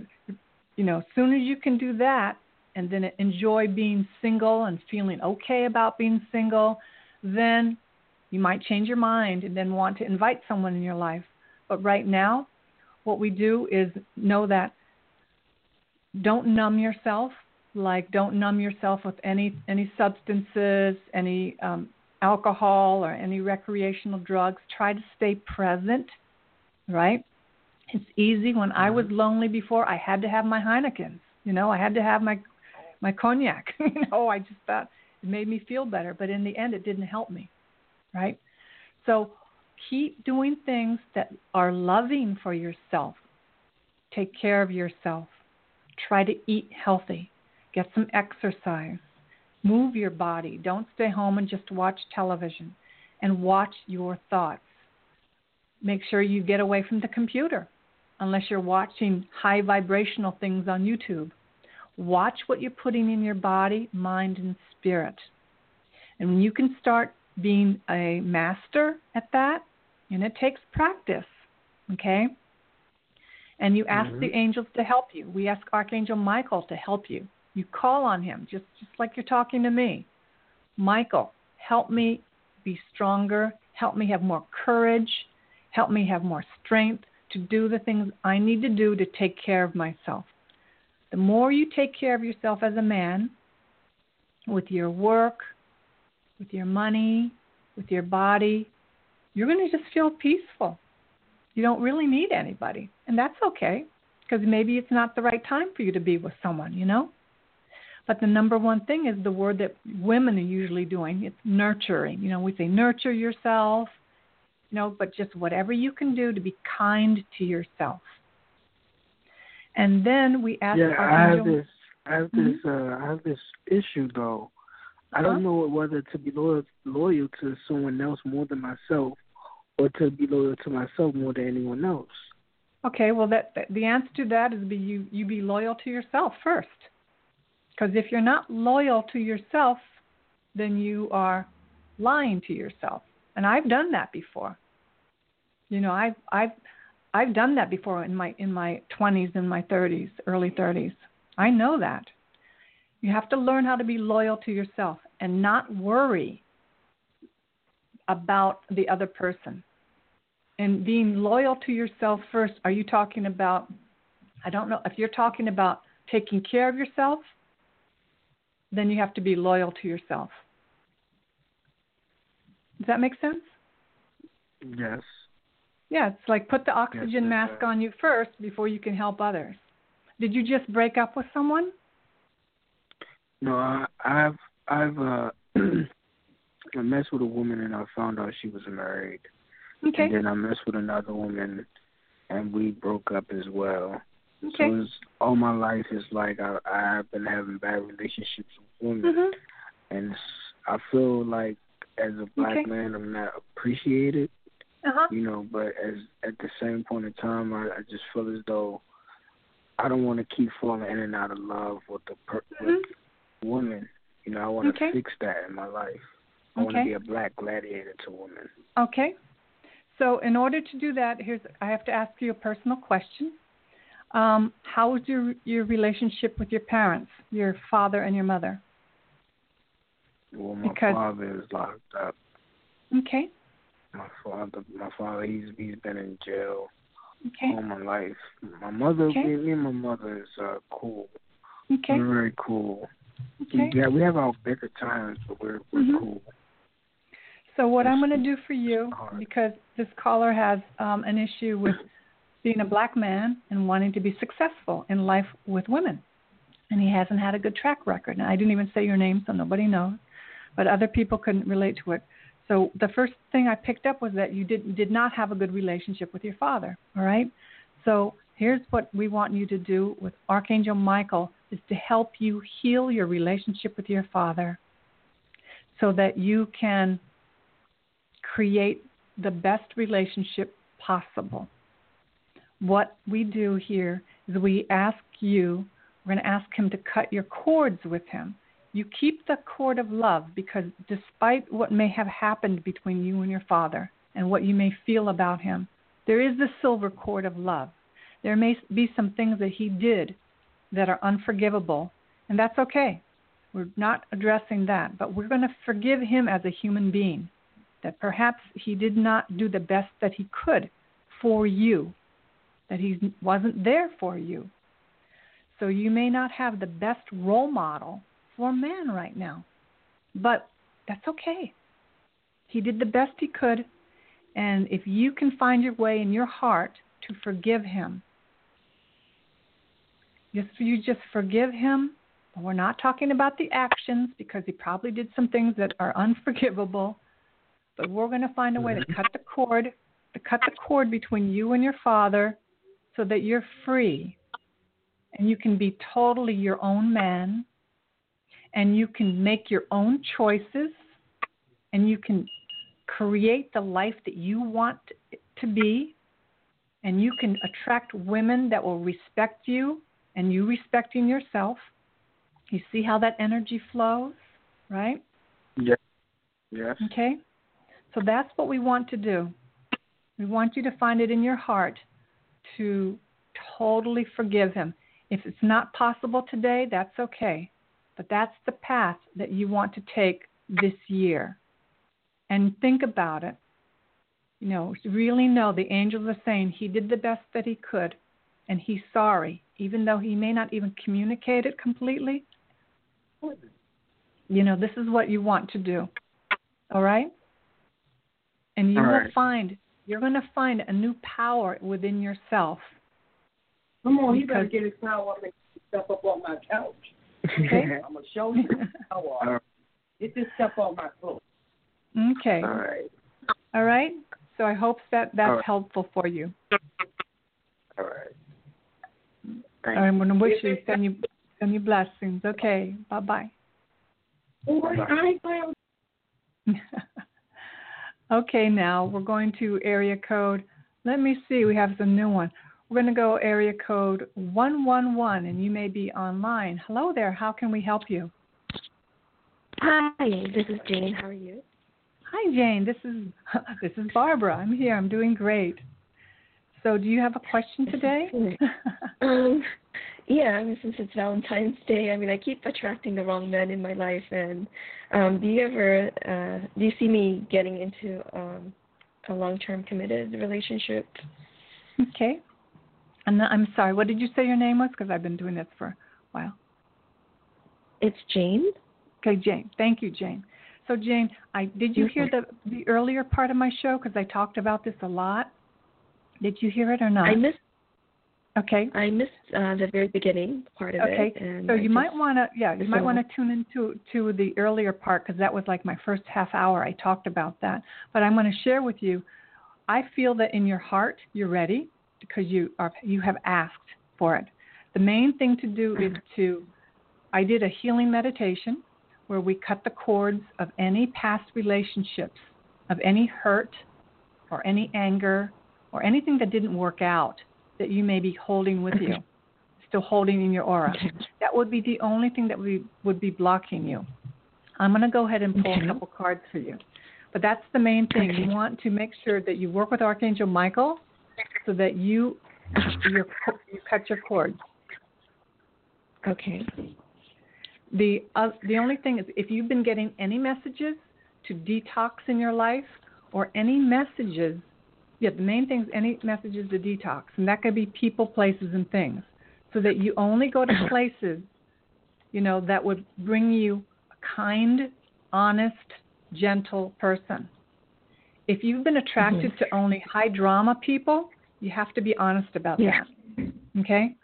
you know as soon as you can do that and then enjoy being single and feeling okay about being single then you might change your mind and then want to invite someone in your life but right now what we do is know that don't numb yourself like don't numb yourself with any any substances any um, alcohol or any recreational drugs. Try to stay present right? It's easy. When i was lonely before i had to have my heinekens you know? I had to have my my cognac you know? I just thought it made me feel better but in the end it didn't help me right? So keep doing things that are loving for yourself. Take care of yourself. Try to eat healthy. Get some exercise. Move your body. Don't stay home and just watch television and watch your thoughts. Make sure you get away from the computer unless you're watching high vibrational things on YouTube. Watch what you're putting in your body mind and spirit. And when you can start being a master at that and it takes practice okay? And you ask Mhm. the angels to help you. We ask archangel michael to help you. You call on him just just like you're talking to me. Michael help me be stronger. Help me have more courage. Help me have more strength to do the things i need to do to take care of myself. The more you take care of yourself as a man with your work with your money with your body you're going to just feel peaceful you don't really need anybody and that's okay because maybe it's not the right time for you to be with someone you know but the number one thing is the word that women are usually doing. It's nurturing. You know, we say nurture yourself, you know, but just whatever you can do to be kind to yourself. And then we ask yeah, I have this. I have this. Uh, I have this issue though. I Uh-huh. don't know whether to be loyal loyal to someone else more than myself, or to be loyal to myself more than anyone else. Okay, well, that, that the answer to that is be you you be loyal to yourself first, because if you're not loyal to yourself, then you are lying to yourself, and I've done that before. You know, I've I've I've done that before in my in my 20s and my 30s, early 30s. I know that. You have to learn how to be loyal to yourself and not worry about the other person. And being loyal to yourself first, are you talking about, I don't know, if you're talking about taking care of yourself, then you have to be loyal to yourself. Does that make sense? Yes. Yeah, it's like put the oxygen Yes, mask on you first before you can help others. Did you just break up with someone? No, I, I've I've uh I messed with a woman and I found out she was married. Okay. And then I messed with another woman and we broke up as well. Okay. So it's, all my life is like I I've been having bad relationships with women Mhm. and I feel like as a black Okay. man I'm not appreciated, Uh-huh. you know, but as at the same point in time I, I just feel as though I don't want to keep falling in and out of love with the per- with women. You know, I want to Mm-hmm. Okay. fix that in my life. I want to be a black gladiator to women. Okay. So in order to do that, here's I have to ask you a personal question. Um, how was your your relationship with your parents, your father and your mother? Well, my Because- father is locked up. Okay. My father, my father, he's he's been in jail Okay. all my life. My mother, Okay. me, me and my mother is uh, cool. Okay. We're very cool. Okay. Yeah, we have our bigger times, but we're we're Mhm. cool. So what I'm going to do for you, because this caller has um, an issue with being a black man and wanting to be successful in life with women, and he hasn't had a good track record. And I didn't even say your name, so nobody knows, but other people couldn't relate to it. So the first thing I picked up was that you did did not have a good relationship with your father. All right. So here's what we want you to do with Archangel Michael is to help you heal your relationship with your father, so that you can create the best relationship possible. What we do here is we ask you, we're going to ask him to cut your cords with him. You keep the cord of love because despite what may have happened between you and your father and what you may feel about him, there is the silver cord of love. There may be some things that he did that are unforgivable, and that's okay. We're not addressing that, but we're going to forgive him as a human being that perhaps he did not do the best that he could for you, that he wasn't there for you. So you may not have the best role model for man right now, but that's okay. He did the best he could, and if you can find your way in your heart to forgive him, just you just forgive him. We're not talking about the actions because he probably did some things that are unforgivable but we're going to find a way to mm-hmm. cut the cord, to cut the cord between you and your father, so that you're free, and you can be totally your own man, and you can make your own choices, and you can create the life that you want to be, and you can attract women that will respect you, and you respecting yourself. You see how that energy flows, right? Yes. Yes. Okay? So that's what we want to do. We want you to find it in your heart to totally forgive him. If it's not possible today, that's okay. But that's the path that you want to take this year. And think about it. You know, really know the angels are saying he did the best that he could and he's sorry, even though he may not even communicate it completely. You know, this is what you want to do. All right? And you All will right. find you're going to find a new power within yourself. Come on, you better Because- get his power up and step up on my couch. Okay? I'm gonna show you his All power. right. Get this stuff on my floor. okay. All right. All right? So I hope that that's All right. helpful for you. All right. Thank I'm going to wish you send you send you blessings. Okay. Bye bye. Boy, I ain't playing okay, now we're going to area code. Let me see. We have some new one. We're going to go area code 111, and you may be online. Hello there. How can we help you? Hi, this is Jane. How are you? Hi, Jane. This is this is Barbara. I'm here. I'm doing great. So, do you have a question today? um, Yeah, I mean, since it's Valentine's Day, I mean, I keep attracting the wrong men in my life. And um, do you ever, uh, do you see me getting into um, a long-term committed relationship? Okay. And I'm sorry. What did you say your name was? Because I've been doing this for a while. It's Jane. Okay, Jane. Thank you, Jane. So, Jane, I did you hear the the earlier part of my show? Because I talked about this a lot. Did you hear it or not? I missed. Okay. I missed uh, the very beginning part of okay. it. Okay. so I you just- might want to, yeah, you might want to tune into to the earlier part because that was like my first half hour. I talked about that, but I'm going to share with you. I feel that in your heart you're ready because you are you have asked for it. The main thing to do is to. I did a healing meditation where we cut the cords of any past relationships, of any hurt, or any anger, or anything that didn't work out that you may be holding with you, still holding in your aura. That would be the only thing that we would be blocking you. I'm going to go ahead and pull Okay. a couple cards for you. But that's the main thing. You want to make sure that you work with Archangel Michael so that you your, you cut your cords. Okay. The uh, the only thing is if you've been getting any messages to detox in your life or any messages, yeah, the main thing is any messages to detox, and that could be people, places, and things, so that you only go to places, you know, that would bring you a kind, honest, gentle person. If you've been attracted mm-hmm. to only high drama people, you have to be honest about Yeah. that. Okay?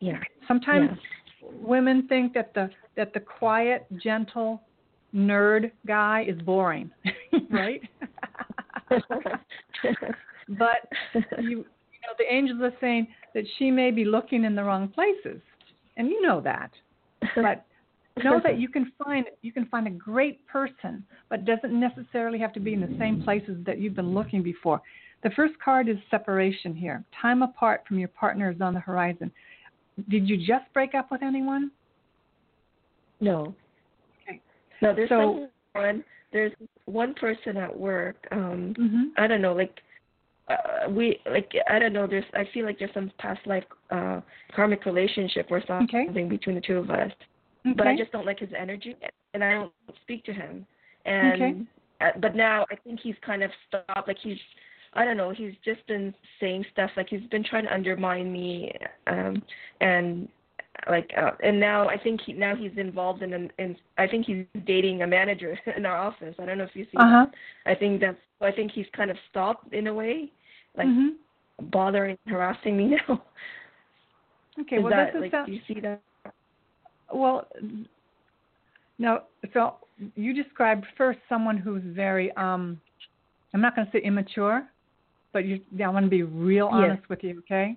Yeah. Sometimes women think that the that the quiet, gentle nerd guy is boring, right? but you you know the angels are saying that she may be looking in the wrong places, and you know that. But know that you can find you can find a great person, but doesn't necessarily have to be in the same places that you've been looking before. The first card is separation here. Time apart from your partner is on the horizon. Did you just break up with anyone? No. Okay. No, there's So- someone. There's one person at work. Um, Mm-hmm. I don't know, like uh, we like I don't know. There's I feel like there's some past life uh karmic relationship or something between the two of us. But I just don't like his energy, and I don't speak to him. And Okay. uh, but now I think he's kind of stopped. Like he's I don't know. He's just been saying stuff like he's been trying to undermine me, um, and like uh, and now I think he now he's involved in an in I think he's dating a manager in our office. I don't know if you see Uh-huh. that. I think that's I think he's kind of stopped in a way, like Mhm. bothering harassing me now. Okay, Is well that, this is like sound- do you see that? Well, no. So you described first someone who's very, um, I'm not going to say immature, but you, yeah, I want to be real Yes. honest with you, okay?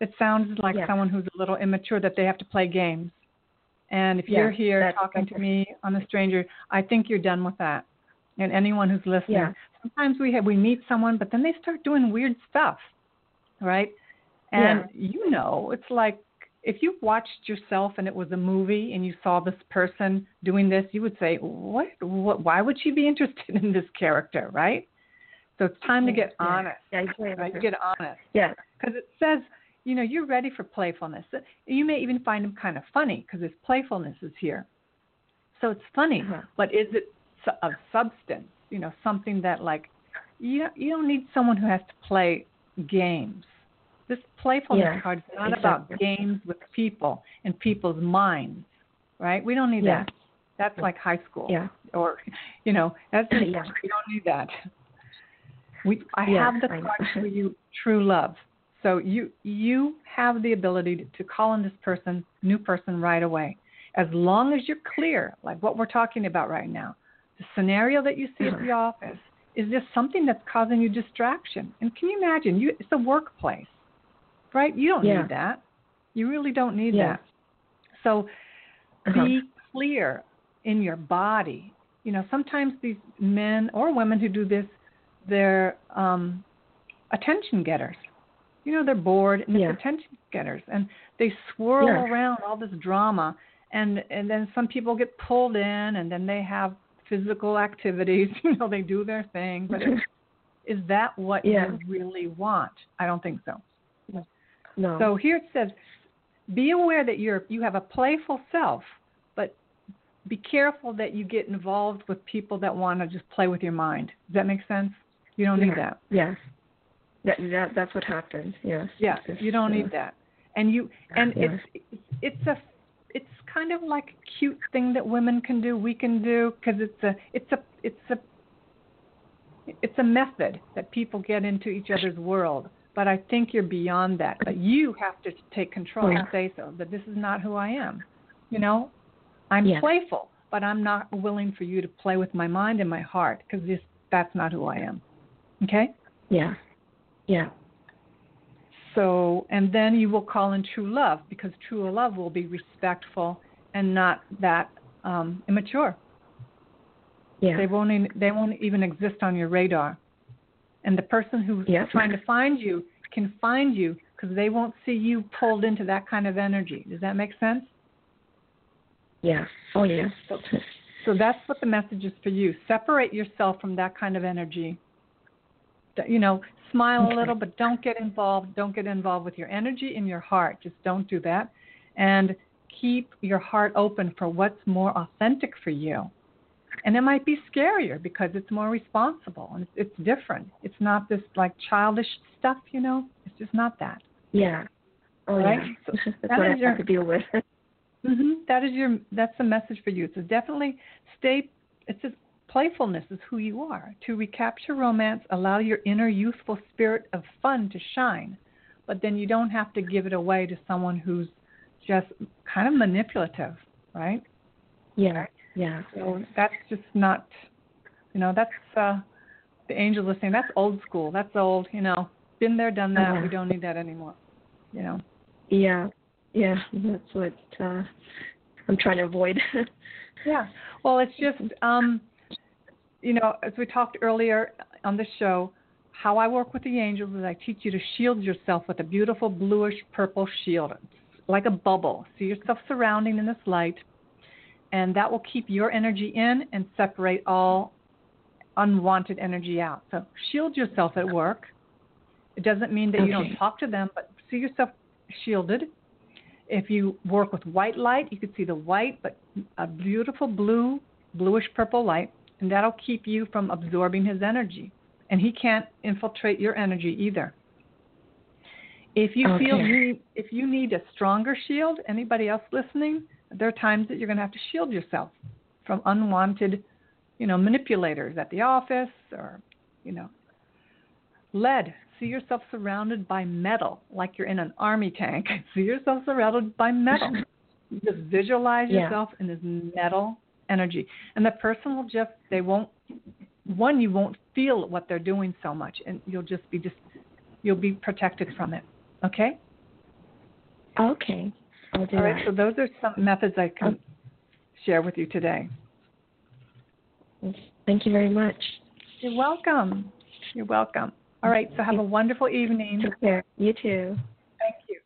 It sounds like Yeah. someone who's a little immature that they have to play games. And if Yeah, you're here talking to me on a stranger, I think you're done with that. And anyone who's listening, Yeah. Sometimes we have we meet someone, but then they start doing weird stuff, right? And you know, it's like if you watched yourself and it was a movie and you saw this person doing this, you would say, "What? What? Why would she be interested in this character?" Right? So it's time to get yeah. honest. Yeah, with Right? Get honest. Yeah. Because it says, you know, you're ready for playfulness. You may even find them kind of funny because his playfulness is here. So it's funny, Uh-huh. but is it of substance? You know, something that like you you don't need someone who has to play games. This playfulness Yeah, card is not about games with people and people's minds, right? We don't need Yeah. that. That's like high school. Yeah. Or, you know, that's Yeah. we don't need that. We I have the card for you, true love. So you you have the ability to, to call in this person, new person, right away, as long as you're clear, like what we're talking about right now. The scenario that you see at the office is this something that's causing you distraction? And can you imagine? You it's a workplace, right? You don't Yeah. need that. You really don't need Yeah. that. So Uh-huh. be clear in your body. You know, sometimes these men or women who do this, they're um, attention getters. You know, they're bored and Yeah. it's attention getters, and they swirl Yeah. around all this drama, and and then some people get pulled in, and then they have physical activities. You know, they do their thing, but is that what Yeah. you really want? I don't think so. No. So here it says, be aware that you're you have a playful self, but be careful that you get involved with people that want to just play with your mind. Does that make sense? You don't yeah. need that. Yes. That, that that's what happened. Yes. Yeah, you don't need that. And you and Yeah. it's it's a it's kind of like a cute thing that women can do, we can do because it's a it's a it's a it's a method that people get into each other's world. But I think you're beyond that. But you have to take control and say so. That this is not who I am. You know, I'm Yeah. playful, but I'm not willing for you to play with my mind and my heart because this that's not who I am. Okay. Yeah. Yeah. So, and then you will call in true love because true love will be respectful and not that um, immature. Yeah. They won't. Even, they won't even exist on your radar. And the person who's trying to find you can find you because they won't see you pulled into that kind of energy. Does that make sense? Yeah. Oh yeah. So that's what the message is for you. Separate yourself from that kind of energy. You know, smile a little, but don't get involved. Don't get involved with your energy in your heart. Just don't do that. And keep your heart open for what's more authentic for you. And it might be scarier because it's more responsible and it's, it's different. It's not this like childish stuff, you know. It's just not that. Yeah. Oh Right? yeah. So That's that what I is your- have to deal with. hmm That is your. That's the message for you. So definitely stay. It's just playfulness is who you are. To recapture romance, allow your inner youthful spirit of fun to shine, but then you don't have to give it away to someone who's just kind of manipulative, right? yeah. Yeah. So that's just not. You know, that's uh, the angels are saying that's old school. That's old. You know, been there, done that. Uh-huh. We don't need that anymore. You know. Yeah. Yeah. That's what uh I'm trying to avoid. Yeah. Well, it's just, um, you know, as we talked earlier on the show, how I work with the angels is I teach you to shield yourself with a beautiful bluish purple shield, like a bubble. See yourself surrounding in this light, and that will keep your energy in and separate all unwanted energy out. So shield yourself at work. It doesn't mean that you don't talk to them, but see yourself shielded. If you work with white light, you can see the white, but a beautiful blue, bluish purple light, and that'll keep you from absorbing his energy. And he can't infiltrate your energy either. If you feel Okay. you if you need a stronger shield, anybody else listening, there are times that you're going to have to shield yourself from unwanted, you know, manipulators at the office or, you know, lead. See yourself surrounded by metal, like you're in an army tank. See yourself surrounded by metal. just visualize Yeah. yourself in this metal energy, and the person will just they won't. One, you won't feel what they're doing so much, and you'll just be just you'll be protected from it. Okay. okay. All right. that. So those are some methods I can oh. share with you today. Thank you very much. You're welcome. You're welcome. All right. So have a wonderful evening. Take care. You too. Thank you.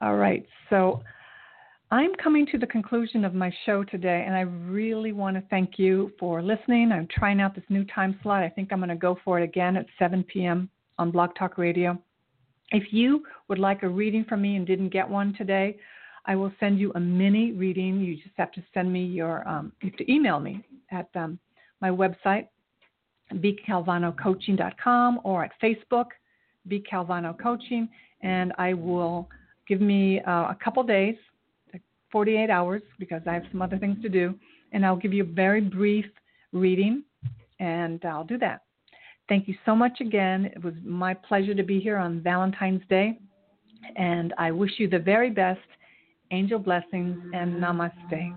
All right. So I'm coming to the conclusion of my show today, and I really want to thank you for listening. I'm trying out this new time slot. I think I'm going to go for it again at 7 p.m. on Blog Talk Radio. If you would like a reading from me and didn't get one today, I will send you a mini reading. You just have to send me your, um, you have to email me at um, my website, bcalvanocoaching.com, or at Facebook, B Calvano Coaching, and I will give me uh, a couple days, 48 hours, because I have some other things to do, and I'll give you a very brief reading, and I'll do that. Thank you so much again. It was my pleasure to be here on Valentine's Day, and I wish you the very best. Angel blessings and namaste.